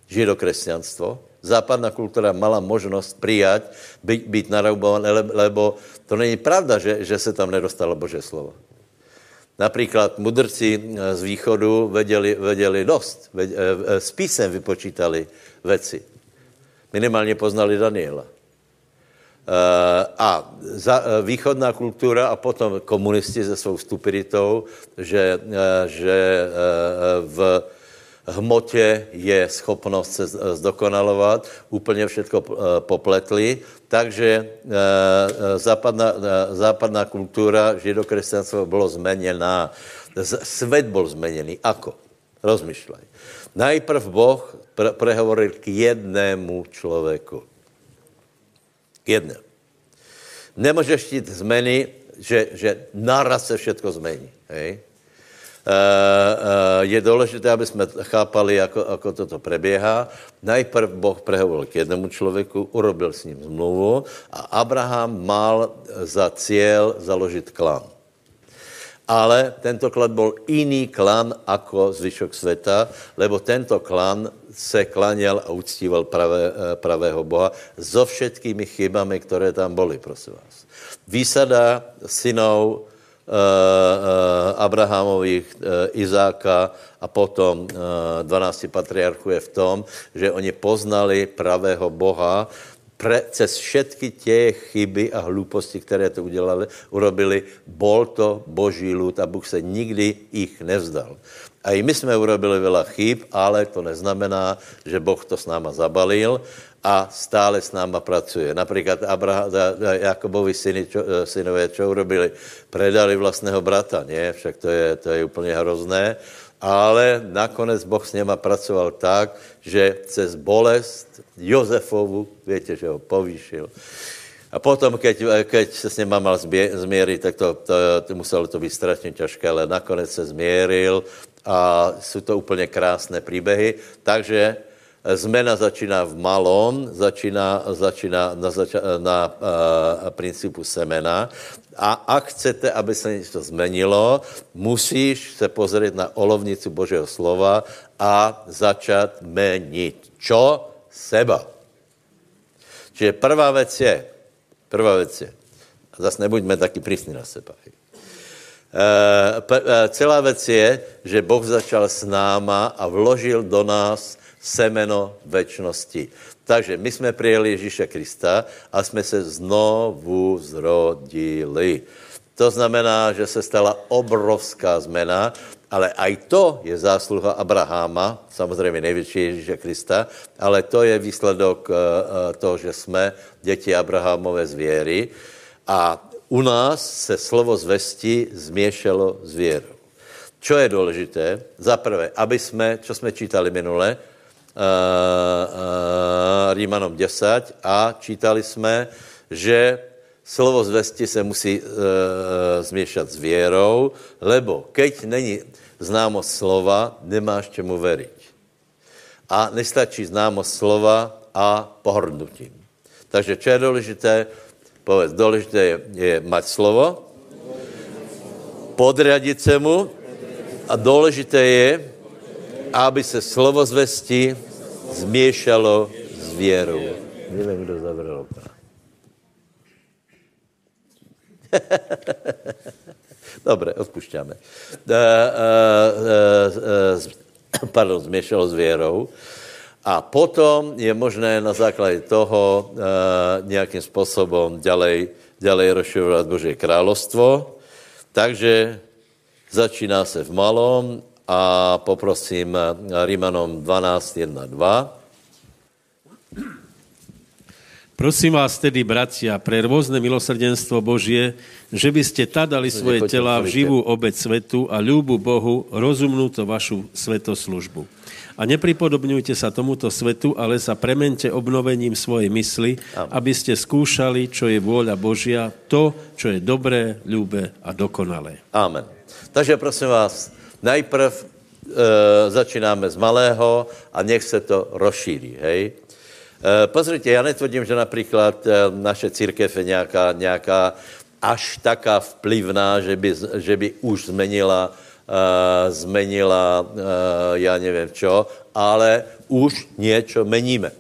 židokresťanstvo. Západná kultura mala možnost přijat, být, být naroubované, lebo to není pravda, že, že se tam nedostalo Bože slovo. Například mudrci eh, z východu věděli, věděli dost, věděli, eh, s písem vypočítali věci. Minimálně poznali Daniela. A za, východná kultura a potom komunisti se svou stupiditou, že, že v hmotě je schopnost se zdokonalovat, úplně všechno popletli, takže západná, západná kultura, židokresťanstvo bylo zmeněná. Svět byl zmeněný. Ako? Rozmýšlej. Najprv Boh pre- prehovoril k jednému člověku. K jednému. Nemůžeš chtít zmeny, že, že naraz se všetko zmení. Hej? Uh, uh, je důležité, aby jsme chápali, jako, jako toto preběhá. Najprv Boh prehovoril k jednomu člověku, urobil s ním zmluvu a Abraham mal za cíl založit klan ale tento klan byl jiný klan jako zvyšok světa, lebo tento klan se klaněl a uctíval pravé, eh, pravého Boha so všetkými chybami, které tam byly, prosím vás. Výsada synov e, e, Abrahamových, e, Izáka a potom e, 12 patriarchů je v tom, že oni poznali pravého Boha pre, cez všetky tie chyby a hlúposti, které to udělali, urobili, bol to boží ľud a Bůh se nikdy ich nevzdal. A i my jsme urobili veľa chyb, ale to neznamená, že Boh to s náma zabalil a stále s náma pracuje. Například Abraham, Jakobovi syny, čo, e, synové, čo urobili? Predali vlastného brata, nie? Však to je, to je úplně hrozné ale nakonec Boh s něma pracoval tak, že cez bolest Jozefovu, víte, že ho povýšil. A potom, keď, keď se s něma mal změřit, tak to, to, to muselo to být strašně těžké, ale nakonec se změril a jsou to úplně krásné příběhy. Takže zmena začíná v malom, začíná, začíná na, zača, na uh, principu semena a ak chcete, aby se něco zmenilo, musíš se pozrieť na olovnicu Božího slova a začat menit. Čo? Seba. Čiže prvá věc je, prvá věc je, a zase nebuďme taky prísni na seba. E, e, celá věc je, že Boh začal s náma a vložil do nás semeno večnosti. Takže my jsme přijeli Ježíše Krista a jsme se znovu zrodili. To znamená, že se stala obrovská zmena, ale aj to je zásluha Abraháma, samozřejmě největší Ježíše Krista, ale to je výsledok eh, eh, toho, že jsme děti Abrahámové z věry a u nás se slovo zvesti změšalo s věrou. Čo je důležité? Za prvé, aby jsme, čo jsme čítali minule, uh, Rímanom 10 a čítali jsme, že slovo zvesti se musí uh, změšat s věrou, lebo keď není známost slova, nemáš čemu veriť. A nestačí známost slova a pohrdnutím. Takže čo je důležité? Povedz, důležité je, je mať slovo, podriadit se mu a důležité je, aby se slovo zvesti změšalo s věrou. Nevím, kdo zavřel okna. Dobre, odpušťáme. Uh, uh, uh, pardon, změšalo s věrou. A potom je možné na základě toho uh, nějakým způsobem ďalej, ďalej rozšiřovat Boží královstvo. Takže začíná se v malom a poprosím Rímanom 12, 1, 2. Prosím vás tedy, bratia, pre rôzne milosrdenstvo Božie, že by ste tadali svoje tela v živú obec svetu a ľúbu Bohu, rozumnú to vašu svetoslužbu. A nepripodobňujte sa tomuto svetu, ale sa premente obnovením svojej mysli, aby ste skúšali, čo je vôľa Božia, to, čo je dobré, ľúbe a dokonalé. Amen. Takže prosím vás, najprv e, začínáme z malého a nech se to rozšíří, hej? E, pozrite, já netvrdím, že například e, naše církev je nějaká, nějaká až taká vplyvná, že by, že by už zmenila, uh, zmenila uh, já nevím čo, ale už něco meníme.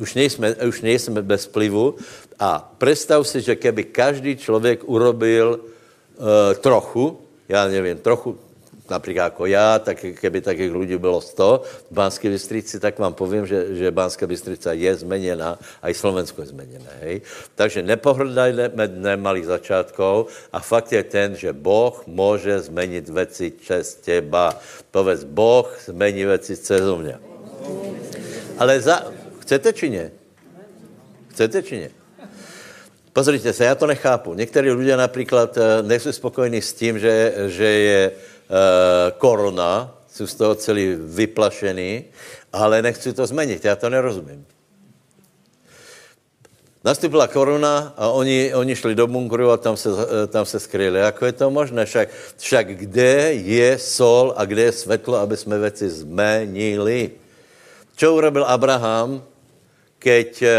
Už nejsme, už nejsme bez vplyvu a představ si, že keby každý člověk urobil uh, trochu, já nevím, trochu, napríklad ako ja, tak keby takých ľudí bylo 100 v Banskej Bystrici, tak vám poviem, že, že Banská Bystrica je zmenená, aj Slovensko je zmenené. Hej? Takže nepohrdajme dnem malých začiatkov a fakt je ten, že Boh môže zmeniť veci cez teba. Povedz, Boh zmení veci cez mňa. Ale za... chcete či nie? Chcete či nie? Pozrite sa, ja to nechápu. Niektorí ľudia napríklad eh, nejsou spokojní s tím, že, že je korona, jsou z toho celý vyplašení, ale nechci to změnit, já to nerozumím. Nastupila korona a oni, oni šli do bunkru a tam se, eh, tam se skryli. Jako je to možné? Však, však kde je sol a kde je světlo, aby jsme věci zmenili? Čo urobil Abraham, keď e, e,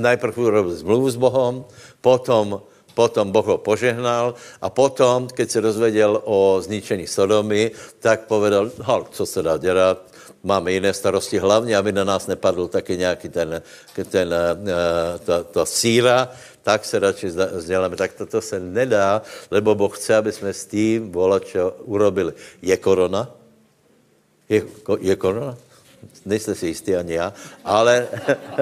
najprv urobil zmluvu s Bohom, potom potom Boh ho požehnal a potom, keď se dozvedel o zničení Sodomy, tak povedal, hal, co se dá dělat, máme jiné starosti, hlavně, aby na nás nepadl taky nějaký ten, ten eh, ta, ta síra, tak se radši vzděláme. Tak toto se nedá, lebo Boh chce, aby jsme s tím volačo urobili. Je korona? Je, je korona? Nejste si jistý ani já, ale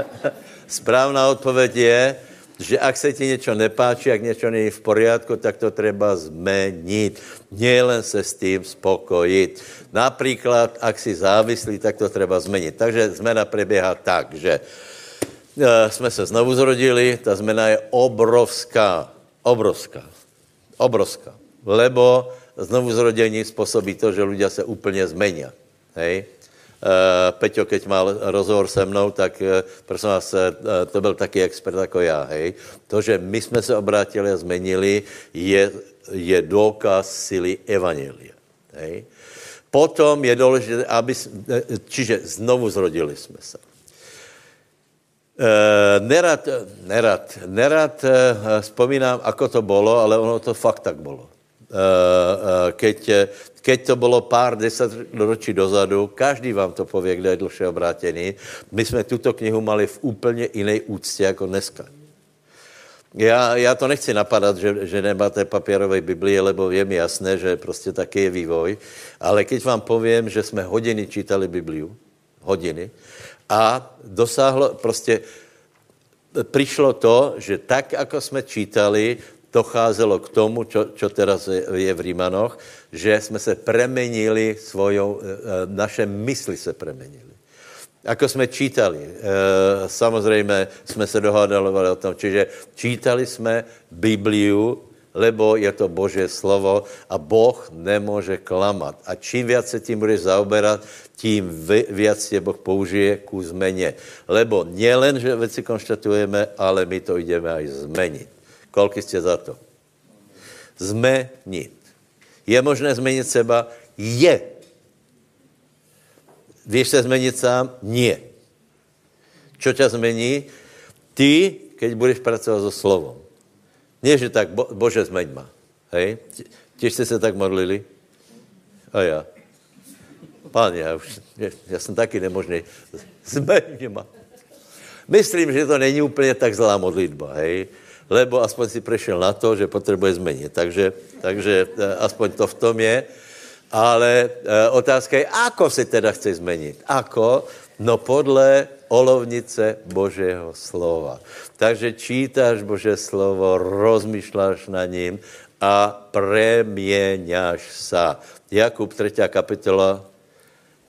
správná odpověď je, že ak se ti něco nepáčí, ak něco není v poriadku, tak to treba změnit. Nielen se s tím spokojit. Například, ak si závislý, tak to treba změnit. Takže zmena preběhá tak, že e, jsme se znovu zrodili, ta zmena je obrovská, obrovská, obrovská. Lebo znovu zrodení způsobí to, že ľudia se úplně zmení. Hej? Eh, Peťo, keď mal rozhovor se mnou, tak eh, prosím vás, eh, to byl taky expert jako já, hej. To, že my jsme se obrátili a zmenili, je, je důkaz sily Evangelia, hej. Potom je důležité, aby, čiže znovu zrodili jsme se. nerad, nerad, nerad vzpomínám, ako to bylo, ale ono to fakt tak bylo. Keď keď to bylo pár deset ročí dozadu, každý vám to pově, kdo je dlhšie obrátený. My jsme tuto knihu mali v úplně jiné úctě jako dneska. Já, já to nechci napadat, že, že nemáte papírové Biblie, lebo je mi jasné, že prostě taky je vývoj, ale keď vám povím, že jsme hodiny čítali Bibliu, hodiny, a dosáhlo, prostě přišlo to, že tak, jako jsme čítali, docházelo k tomu, čo, čo teraz je v Rímanoch, že jsme se premenili svojou, e, e, naše mysli se premenili. Ako jsme čítali, e, samozřejmě jsme se dohádali o tom, čiže čítali jsme Bibliu, lebo je to Božie slovo a Boh nemůže klamat. A čím víc se tím budeš zaoberat, tím víc tě Boh použije ku zmeně. Lebo nielen, že věci konštatujeme, ale my to jdeme aj zmenit. Koľko jste za to? Zmenit. Je možné změnit seba? Je. Víš se změnit sám? Nie. Čo ťa zmení? Ty, keď budeš pracovat so slovom. Nie, že tak, bo, Bože, zmeň ma. Hej? Tiež ste se tak modlili? A ja. Pán, ja, už, ja, ja jsem taky nemožný. Zmeň ma. Myslím, že to není úplně tak zlá modlitba, hej? Lebo aspoň si prešel na to, že potřebuje změnit. Takže, takže e, aspoň to v tom je. Ale e, otázka je, ako se teda chce změnit? Ako? No podle olovnice Božího slova. Takže čítáš Bože slovo, rozmýšláš na ním a premieňaš sa. Jakub 3. kapitola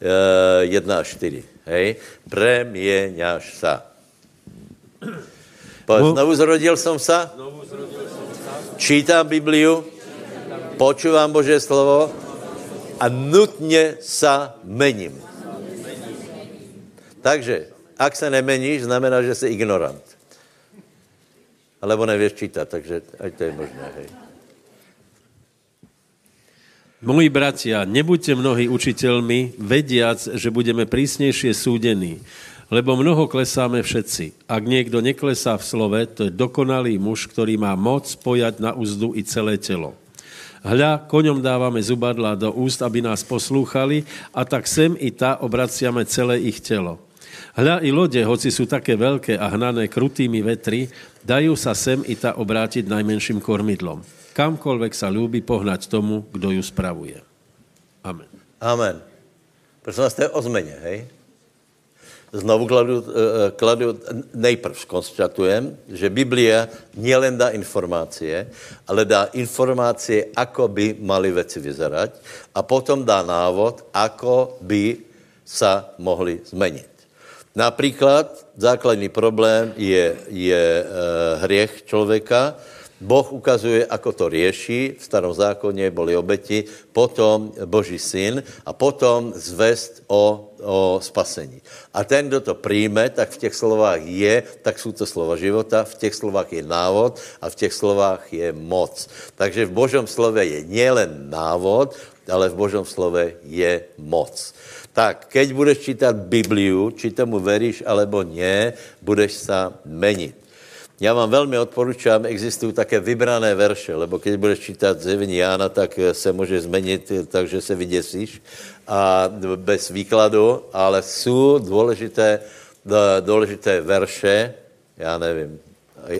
e, 1 až 4. Hej? Premieňaš sa. Povedz, no. znovu zrodil som sa, čítam Bibliu, počúvam Božie slovo a nutně sa mením. Takže, ak se nemeníš, znamená, že jsi ignorant. Alebo nevíš čítat, takže ať to je možné. Hej. Moji bratia, nebuďte mnohí učiteľmi, vediac, že budeme prísnejšie súdení. Lebo mnoho klesáme všetci. Ak niekto neklesá v slove, to je dokonalý muž, ktorý má moc pojať na úzdu i celé telo. Hľa, koňom dávame zubadla do úst, aby nás poslúchali, a tak sem i ta obraciame celé ich telo. Hľa i lode, hoci sú také veľké a hnané krutými vetry, dajú sa sem i ta obrátiť najmenším kormidlom. Kamkoľvek sa ľúbi pohnať tomu, kdo ju spravuje. Amen. Amen. Prosím vás, to je o změně, hej? Znovu kladu, eh, kladu nejprv konstatujem, že Biblia nielen dá informácie, ale dá informácie, ako by mali veci vyzerať a potom dá návod, ako by sa mohli zmeniť. Napríklad základný problém je, je e, hriech člověka, Boh ukazuje, ako to rieši. V starom zákoně boli obeti, potom Boží syn a potom zvest o, o spasení. A ten, kdo to přijme, tak v těch slovách je, tak jsou to slova života, v těch slovách je návod a v těch slovách je moc. Takže v Božom slove je nielen návod, ale v Božom slove je moc. Tak, keď budeš čítat Bibliu, či tomu veríš alebo nie, budeš sa meniť. Já vám velmi odporučám, existují také vybrané verše, lebo keď budeš čítat zjevení Jána, tak se může změnit, takže se vyděsíš. A bez výkladu, ale jsou důležité, důležité verše, já nevím,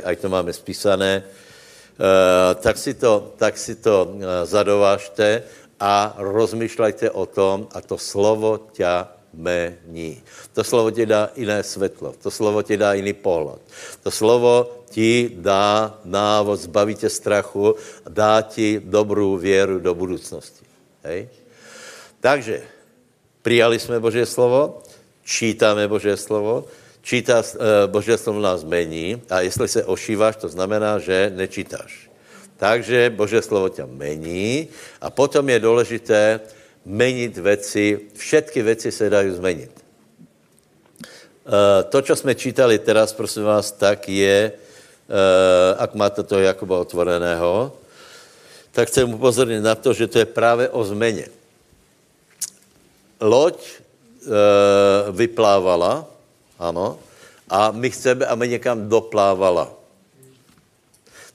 ať to máme spísané, eh, tak si to, tak si to eh, zadovážte a rozmýšlejte o tom a to slovo ťa mení. To slovo ti dá jiné světlo, to slovo ti dá jiný pohled. To slovo ti dá návod, zbaví tě strachu, dá ti dobrou věru do budoucnosti. Hej? Takže přijali jsme Boží slovo, čítáme Boží slovo, čítá, uh, Boží slovo nás mení a jestli se ošíváš, to znamená, že nečítáš. Takže Boží slovo tě mení a potom je důležité, meniť veci, všetky veci se dají zmeniť. Uh, to, čo jsme čítali teraz, prosím vás, tak je, uh, ak máte to Jakuba otvoreného, tak chcem upozornit na to, že to je právě o změně. Loď uh, vyplávala, ano, a my chceme, aby někam doplávala.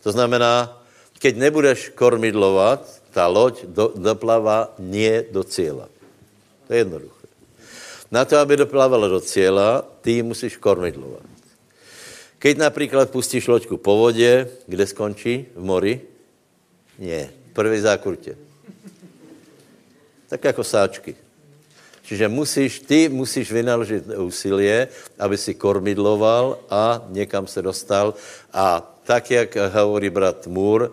To znamená, keď nebudeš kormidlovat, ta loď do, dopláva nie do cíla. To je jednoduché. Na to, aby doplávala do cíla, ty musíš kormidlovat. Keď například pustíš loďku po vodě, kde skončí? V mori? Nie. Prvý zákrutě. Tak jako sáčky. Čiže musíš, ty musíš vynaložit úsilie, aby si kormidloval a někam se dostal. A tak, jak hovorí brat Moore,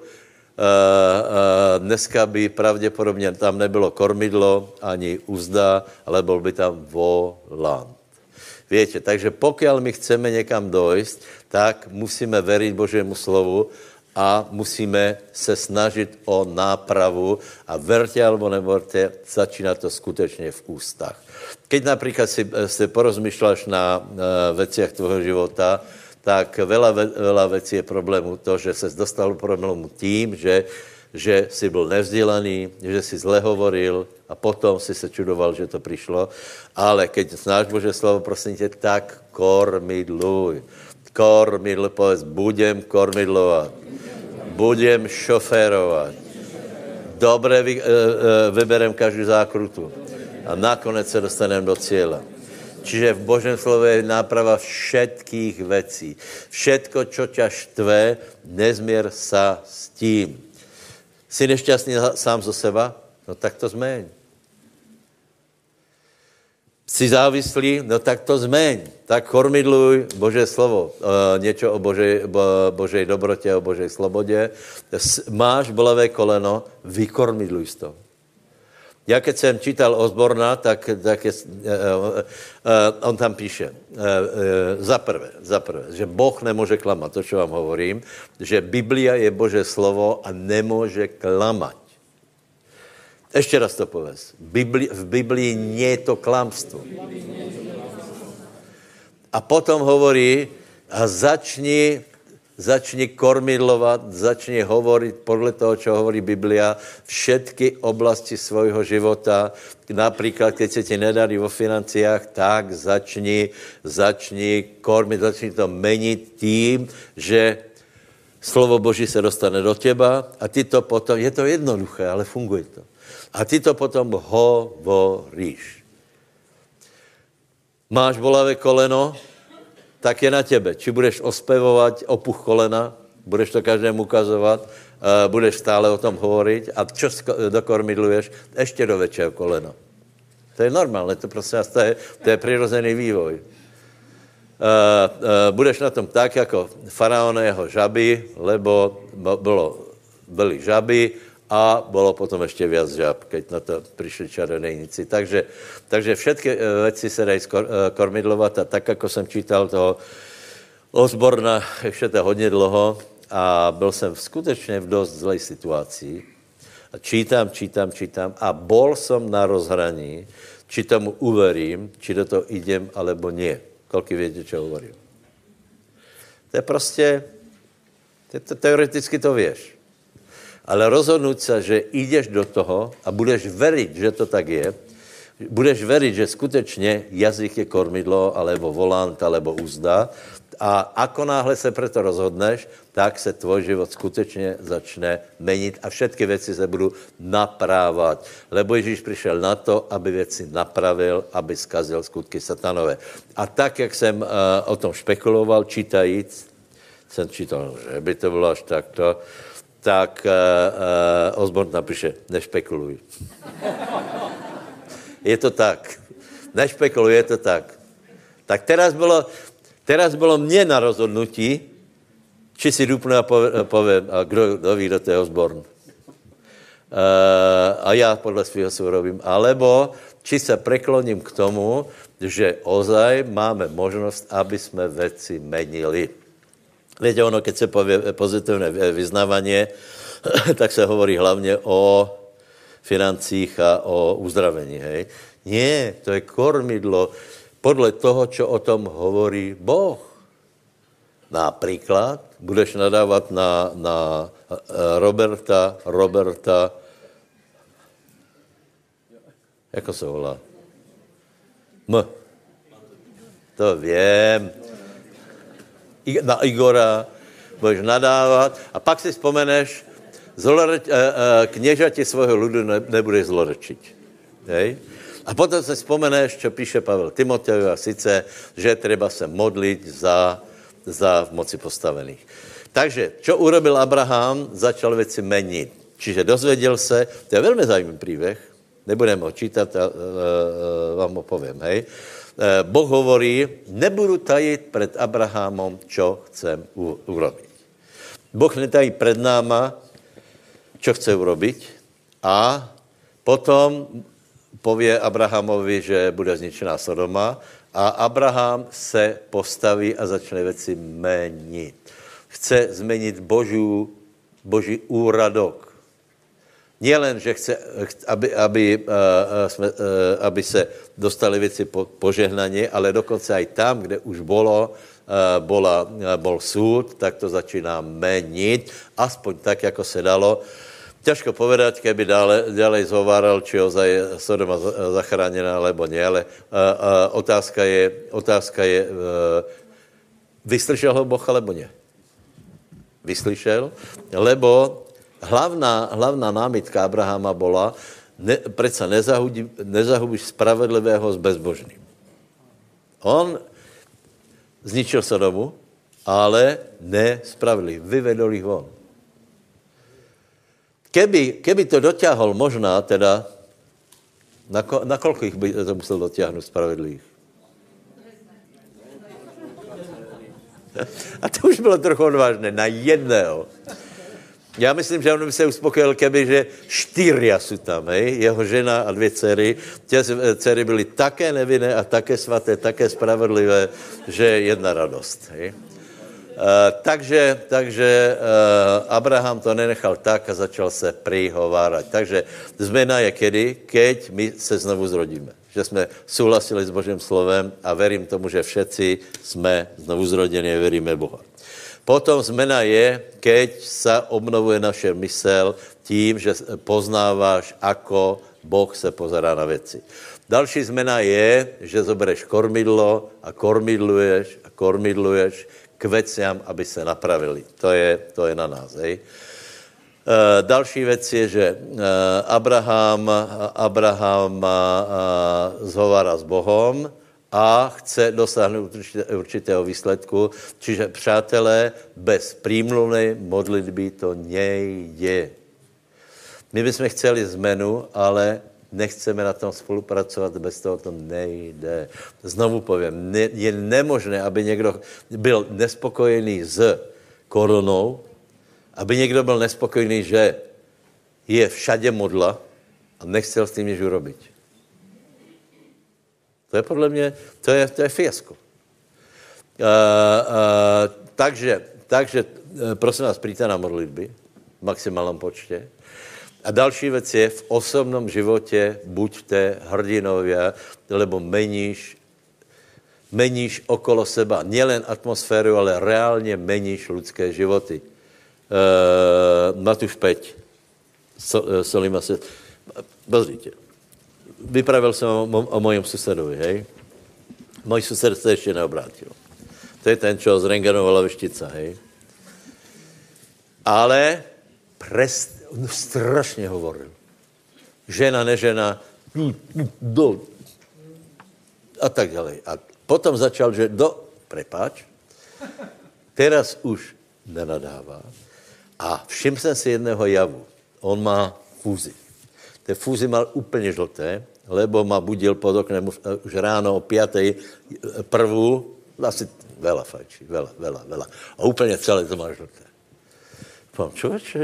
dneska by pravděpodobně tam nebylo kormidlo ani uzda, ale byl by tam volant. Víte, takže pokud my chceme někam dojít, tak musíme veriť Božímu slovu a musíme se snažit o nápravu a verte alebo neverte, začíná to skutečně v ústach. Keď například si, eh, si porozmýšľaš na uh, veciach tvojho života, tak veľa, veľa vecí je problému to, že se dostal problému tím, že, že si byl nevzdělaný, že si zle hovoril a potom si se čudoval, že to přišlo. Ale keď znáš Bože slovo, prosím tě, tak kormidluj. Kormidl, povedz, budem kormidlovat. Budem šoférovat. Dobře vy, e, e, vyberem každou zákrutu. A nakonec se dostaneme do cíle. Čiže v Božem slove je náprava všetkých vecí. Všetko, čo ťa štve, nezmier sa s tím. Si nešťastný sám zo seba? No tak to zmeň. Si závislý? No tak to zmeň. Tak kormidluj Bože slovo. E, niečo o Božej, bo, Božej dobrote, o Božej slobode. Máš bolavé koleno, vykormidluj to. Já keď jsem čítal Osborna, tak, tak je, uh, uh, on tam píše, uh, uh, za prvé, za prvé, že Boh nemůže klamat, to, čo vám hovorím, že Biblia je Bože slovo a nemůže klamať. Ještě raz to povedz. Bibli, v Biblii nie je to klamstvo. A potom hovorí, a začni začni kormidlovat, začni hovoriť podle toho, čo hovorí Biblia, všetky oblasti svojho života. Například, keď se ti nedarí vo financiách, tak začni, začni kormit, začni to menit tím, že slovo Boží se dostane do těba a ty to potom, je to jednoduché, ale funguje to. A ty to potom hovoríš. Máš bolavé koleno, tak je na tebe. Či budeš ospevovat opuch kolena, budeš to každému ukazovat, uh, budeš stále o tom hovoriť a čo dokormidluješ? Ešte do väčšieho kolena. To je normálne, to prostě to je, to je přirozený vývoj. Uh, uh, budeš na tom tak, jako faraón jeho žaby, lebo bylo, byly žaby a bylo potom ještě viac žab, keď na to přišli čarodejníci. Takže, takže všetky věci se dají kormidlovat a tak, jako jsem čítal toho Osborna, ještě to hodně dlouho, a byl jsem skutečně v dost zlej situaci. A čítám, čítám, čítám a bol som na rozhraní, či tomu uverím, či do toho idem, alebo nie. Koľko viete, čo hovorím? To je prostě, to, to, teoreticky to vieš. Ale rozhodnúť sa, že ideš do toho a budeš veriť, že to tak je, budeš veriť, že skutečně jazyk je kormidlo, alebo volant, alebo úzda, a ako náhle se preto rozhodneš, tak se tvoj život skutečně začne menit a všetky věci se budou naprávat. Lebo Ježíš přišel na to, aby věci napravil, aby skazil skutky satanové. A tak, jak jsem uh, o tom špekuloval, čítajíc, jsem čítal, že by to bylo až takto, tak uh, uh, Osborn napíše, nešpekuluj. je to tak. Nešpekuluj, je to tak. Tak teraz bylo, Teraz bylo mě na rozhodnutí, či si dupnu a povím, a kdo, kdo ví, kdo to je Osborn. Uh, a já podle svého si robím. Alebo či se prekloním k tomu, že ozaj máme možnost, aby jsme věci menili. Víte, ono, keď se pově pozitivné vyznávání, tak se hovorí hlavně o financích a o uzdravení, hej. Nie, to je kormidlo, podle toho, čo o tom hovorí Boh. Například budeš nadávat na, na eh, Roberta, Roberta, jako se volá? M. To vím. Na Igora budeš nadávat a pak si vzpomeneš, zloreč, eh, eh, kněžati svého ludu nebudeš zlorečiť. Hej? A potom se vzpomeneš, čo píše Pavel Timoteju, a sice, že treba se modlit za, za v moci postavených. Takže, čo urobil Abraham, začal věci menit. Čiže dozvěděl se, to je velmi zajímavý příběh, nebudem ho čítat, a, a, vám ho povím, hej. E, boh hovorí, nebudu tajit před Abrahamom, čo chcem u, urobiť. Boh netají před náma, čo chce urobiť a potom pově Abrahamovi, že bude zničená Sodoma a Abraham se postaví a začne věci menit. Chce změnit boží úradok. Nielen, že chce, aby, aby, jsme, aby se dostali věci po, požehnaně, ale dokonce i tam, kde už bylo, bola, bol súd, tak to začíná menit, aspoň tak, jako se dalo. Ťažko povedať, keby dále, ďalej zhováral, či ozaj Sodoma zachránená, alebo nie, ale a, a, otázka je, otázka je uh, vyslyšel ho Boh, alebo nie? Vyslyšel, lebo hlavná, hlavná námitka Abrahama bola, ne, predsa nezahubíš spravedlivého s bezbožným. On zničil Sodomu, ale nespravedlivý. Vyvedol ich von. Keby, keby to doťahol možná teda, na, ko, na koľko ich by to musel dotiahnuť spravedlivých? A to už bylo trochu odvážné, na jedného. Já myslím, že on by se uspokojil, keby, že štyria jsou tam, hej? jeho žena a dvě dcery. Tě dcery byly také nevinné a také svaté, také spravedlivé, že jedna radost. Hej? Eh, takže takže uh, Abraham to nenechal tak a začal se prihovárať. Takže zmena je kedy? Keď my se znovu zrodíme. Že jsme souhlasili s Božím slovem a verím tomu, že všetci jsme znovu zrodení a veríme Boha. Potom zmena je, keď sa obnovuje naše mysel tím, že poznáváš, ako Boh se pozerá na věci. Další zmena je, že zobereš kormidlo a kormidluješ a kormidluješ k veciam, aby se napravili. To je, to je na nás. Hej. E, další věc je, že e, Abraham, Abraham e, zhovára s Bohom a chce dosáhnout určitého výsledku. Čiže, přátelé, bez prímluvnej modlitby to nejde. My bychom chceli zmenu, ale nechceme na tom spolupracovat, bez toho to nejde. Znovu povím, je nemožné, aby někdo byl nespokojený s koronou, aby někdo byl nespokojený, že je všade modla a nechcel s tím nič urobiť. To je podle mě, to je, to je fiasko. Uh, uh, takže, takže, prosím vás, príďte na modlitby v maximálnom počte. A další věc je, v osobnom životě buďte hrdinovia, lebo meníš, meníš okolo seba nielen atmosféru, ale reálně meníš lidské životy. Uh, Matúš 5. So, uh, Solima se... Pozrite. Vypravil jsem o, o mojom susedovi, hej? Můj sused se ještě neobrátil. To je ten, čo zrengenovala veštica, hej? Ale prest, no, strašně hovoril. Žena, nežena, do, a tak dále. A potom začal, že do, prepáč, teraz už nenadává. A všim jsem si jedného javu. On má fúzy. Té fúzy mal úplně žlté, lebo ma budil pod oknem už ráno o pětej prvú, asi veľa fajčí, veľa, veľa, veľa. A úplně celé to má žlté. Povím, človeče,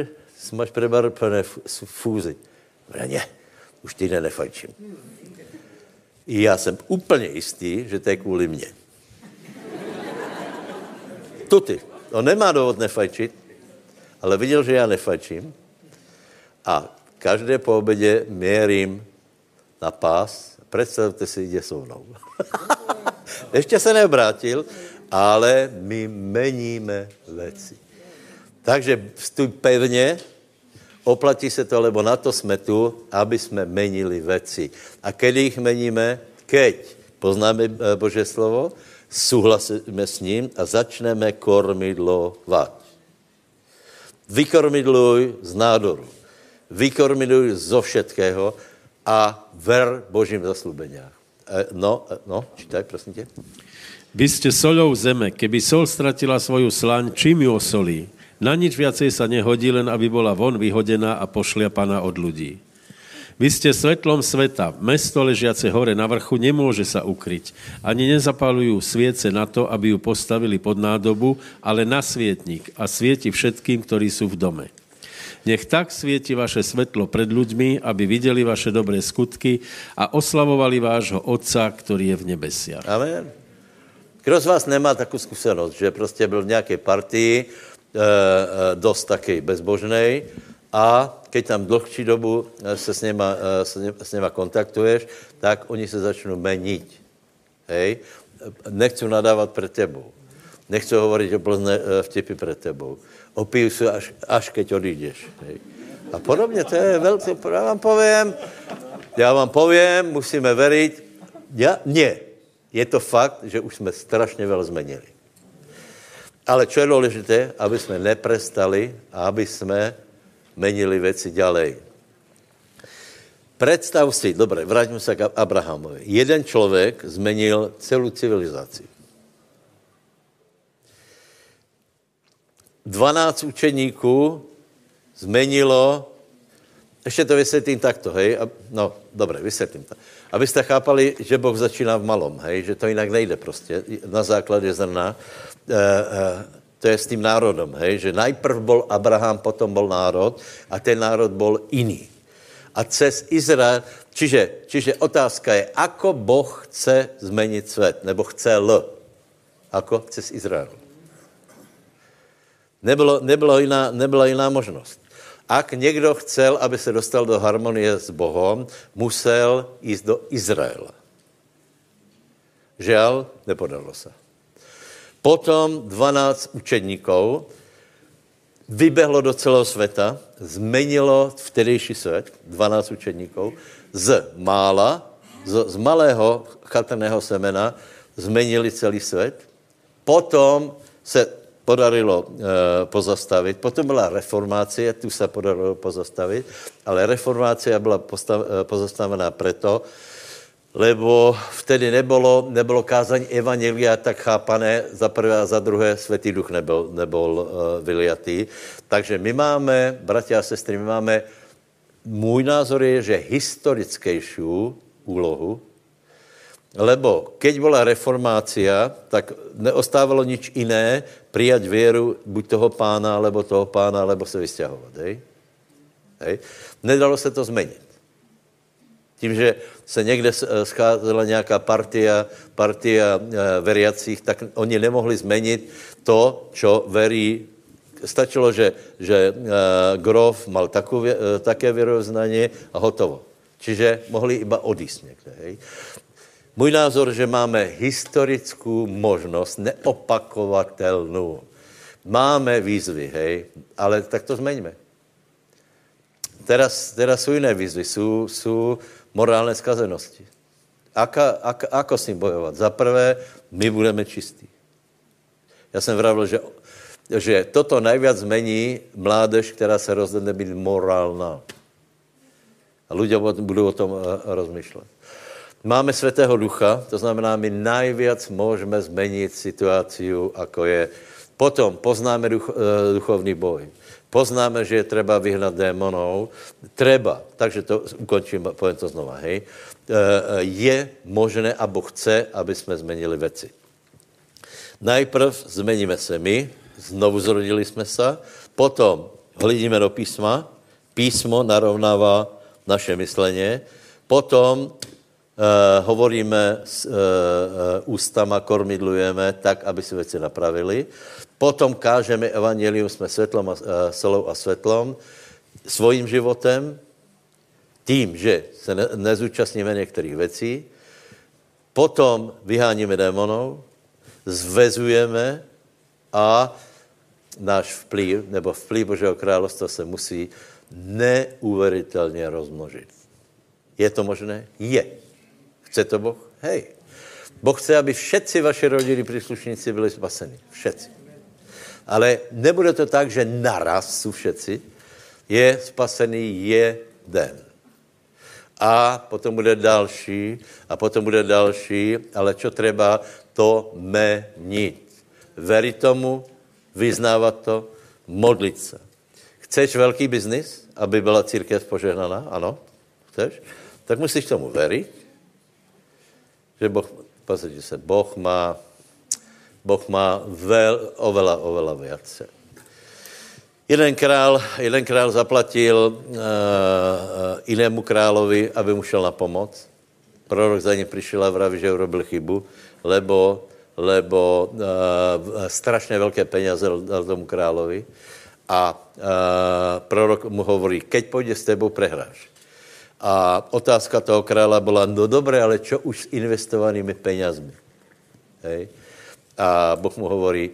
máš prebarpené fúzy. Vre, ne, už ty nefajčím. I já jsem úplně jistý, že to je kvůli mně. Tuty. On nemá důvod nefajčit, ale viděl, že já nefajčím a každé po obědě měrím na pás. Představte si, jde so mnou. Ještě se neobrátil, ale my meníme věci. Takže vstup pevně, oplatí se to, lebo na to jsme tu, aby jsme menili věci. A kdy jich meníme? Keď poznáme eh, Bože slovo, souhlasíme s ním a začneme kormidlovat. Vykormidluj z nádoru. Vykormidluj zo všetkého a ver Božím zaslúbeniach. Eh, no, eh, no, čítaj, prosím tě. Vy ste solou zeme. Keby sol stratila svoju slaň, čím ju osolí? Na nič viacej sa nehodí, len aby bola von vyhodená a pošliapaná od ľudí. Vy ste svetlom sveta. Mesto ležiace hore na vrchu nemôže sa ukryť. Ani nezapalujú sviece na to, aby ju postavili pod nádobu, ale na svietnik a svieti všetkým, ktorí sú v dome. Nech tak svieti vaše svetlo pred ľuďmi, aby videli vaše dobré skutky a oslavovali vášho Otca, ktorý je v nebesiach. Amen. Kdo z vás nemá takovou zkušenost, že prostě byl v nějaké partii, E, e, dosť takej bezbožnej a keď tam dlhší dobu e, se s něma, s něma kontaktuješ, tak oni se začnou meniť. Hej? Nechcú nadávat před tebou. Nechcú hovoriť o blzné vtipy před tebou. Opijú se až, až keď odídeš. Hej? A podobně, to je velké, já vám povím, já vám povím, musíme veriť, ja, nie, je to fakt, že už jsme strašně veľa zmenili. Ale čo je dôležité, aby sme neprestali a aby sme menili veci ďalej. Predstav si, dobre, vráťme sa k Abrahamovi. Jeden človek zmenil celú civilizáciu. 12 učeníků zmenilo, ešte to vysvětlím takto, hej, no, dobre, vysvětlím to. Abyste chápali, že Boh začíná v malom, hej, že to jinak nejde prostě, na základě zrna. Eh, eh, to je s tím národom, hej, že najprv bol Abraham, potom bol národ a ten národ bol iný. A cez Izrael, čiže, čiže otázka je, ako Boh chce zmeniť svet, nebo chce L. Ako? Cez Izrael. Nebylo, nebylo jiná, nebyla jiná možnost. Ak někdo chcel, aby se dostal do harmonie s Bohom, musel jít do Izraela. Žiaľ, nepodalo se. Potom 12 učedníků vybehlo do celého světa, zmenilo vtedejší svět, 12 učedníků, z mála, z, z malého chatrného semena zmenili celý svět. Potom se podarilo e, pozastavit. Potom byla reformácie, tu se podarilo pozastavit, ale reformácia byla e, pozastavená preto, lebo vtedy nebolo, nebolo kázání evangelia tak chápané za prvé a za druhé, Svetý duch nebol, nebol uh, vyliatý. Takže my máme, bratia a sestry, my máme, můj názor je, že historickejšiu úlohu, lebo keď bola reformácia, tak neostávalo nič iné, prijať věru buď toho pána, alebo toho pána, alebo se vysťahovat. Hej? Hej? Nedalo se to změnit. Tím, že se někde scházela nějaká partia, partia eh, veriacích, tak oni nemohli změnit to, čo verí. Stačilo, že, že uh, Grof mal takové, uh, také věroznanie a hotovo. Čiže mohli iba odísť někde. Hej. Můj názor, že máme historickou možnost, neopakovatelnou. Máme výzvy, hej, ale tak to zmeňme. Teraz, teraz jsou jiné výzvy, jsou, jsou morálne skazenosti. Aka, ak, ako s ním bojovat? Za prvé, my budeme čistí. Já jsem vravil, že, že toto najviac zmení mládež, která se rozhodne být morálna. A ľudia budou o tom eh, rozmýšlet. Máme Svetého Ducha, to znamená, my najviac můžeme změnit situaci, ako je. Potom poznáme duch, eh, duchovný boj. Poznáme, že je treba vyhnat démonov. Treba, takže to ukončím, poviem to znova, hej. Eh, je možné, a Boh chce, aby jsme zmenili veci. Najprv zmeníme se my, znovu zrodili jsme se, potom hledíme do písma, písmo narovnává naše mysleně, potom hovoríme s uh, ústama, kormidlujeme tak, aby si věci napravili. Potom kážeme evangelium, jsme světlom a, solou a světlom, svým životem, tím, že se ne, nezúčastníme některých věcí, potom vyháníme démonov, zvezujeme a náš vplyv, nebo vplyv Božího královstva se musí neuveritelně rozmnožit. Je to možné? Je. Chce to Boh? Hej. Boh chce, aby všetci vaši rodiny příslušníci byli spaseni. Všetci. Ale nebude to tak, že naraz jsou všetci. Je spasený jeden. A potom bude další, a potom bude další, ale čo treba, to menit. Veri tomu, vyznávat to, modlit se. Chceš velký biznis, aby byla církev požehnaná? Ano? Chceš? Tak musíš tomu veriť, že Boh, pozrite se, Boh má Boh má veľ, oveľa, oveľa viac. Jeden král, jeden král zaplatil uh, inému královi, aby mu šel na pomoc. Prorok za ně přišel a vraví, že urobil chybu, lebo, lebo uh, strašně velké peněze dal tomu královi. A uh, prorok mu hovorí, keď půjde s tebou, prehráš. A otázka toho krála byla, no dobré, ale čo už s investovanými penězmi? Hej. A Boh mu hovorí,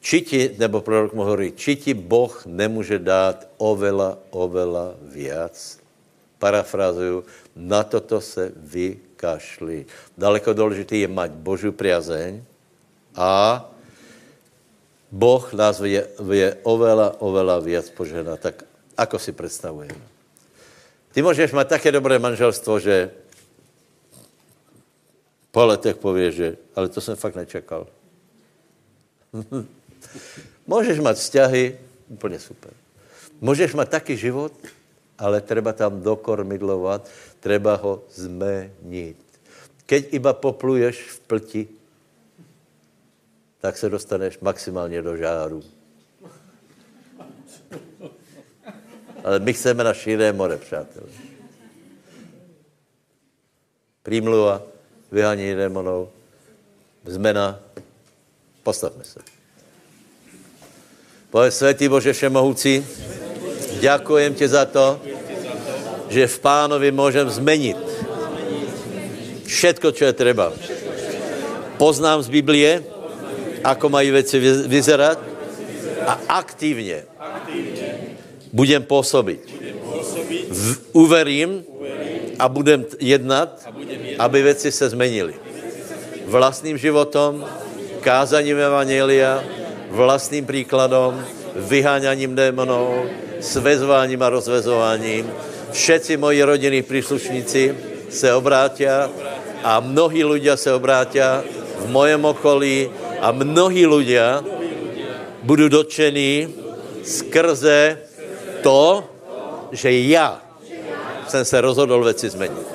či ti, nebo prorok mu hovorí, či ti Boh nemůže dát oveľa, oveľa viac. Parafrázuju, na toto se vykašli. Daleko důležitý je mať Božiu priazeň a Boh nás vie, vie oveľa, oveľa viac požehnať. Tak ako si predstavujeme? Ty můžeš mať také dobré manželstvo, že po letech pově, že ale to jsem fakt nečekal. Můžeš mít vzťahy, úplně super. Můžeš mít taky život, ale treba tam dokormidlovat, treba ho zmenit. Keď iba popluješ v plti, tak se dostaneš maximálně do žáru. Ale my chceme na širé more, přátelé. Prímluva, vyhánění démonů, zmena, postavme se. Povedz, Svetý Bože Všemohoucí, ďakujem ti za to, že v pánovi můžem zmenit všetko, čo je treba. Poznám z Biblie, ako mají věci vyzerať a aktivně budem působit. uverím a budem jednat, aby věci se zmenily. Vlastním životom, kázaním Evangelia, vlastním příkladom, vyháňaním démonů, svezváním a rozvezováním. Všetci moji rodinní příslušníci se obrátia a mnohí ľudia se obrátia v mojem okolí a mnohí ľudia budú dotčení skrze to, že ja jsem se rozhodl věci změnit.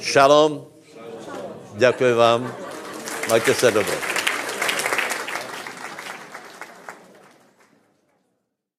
Šalom, děkuji vám, majte se dobře.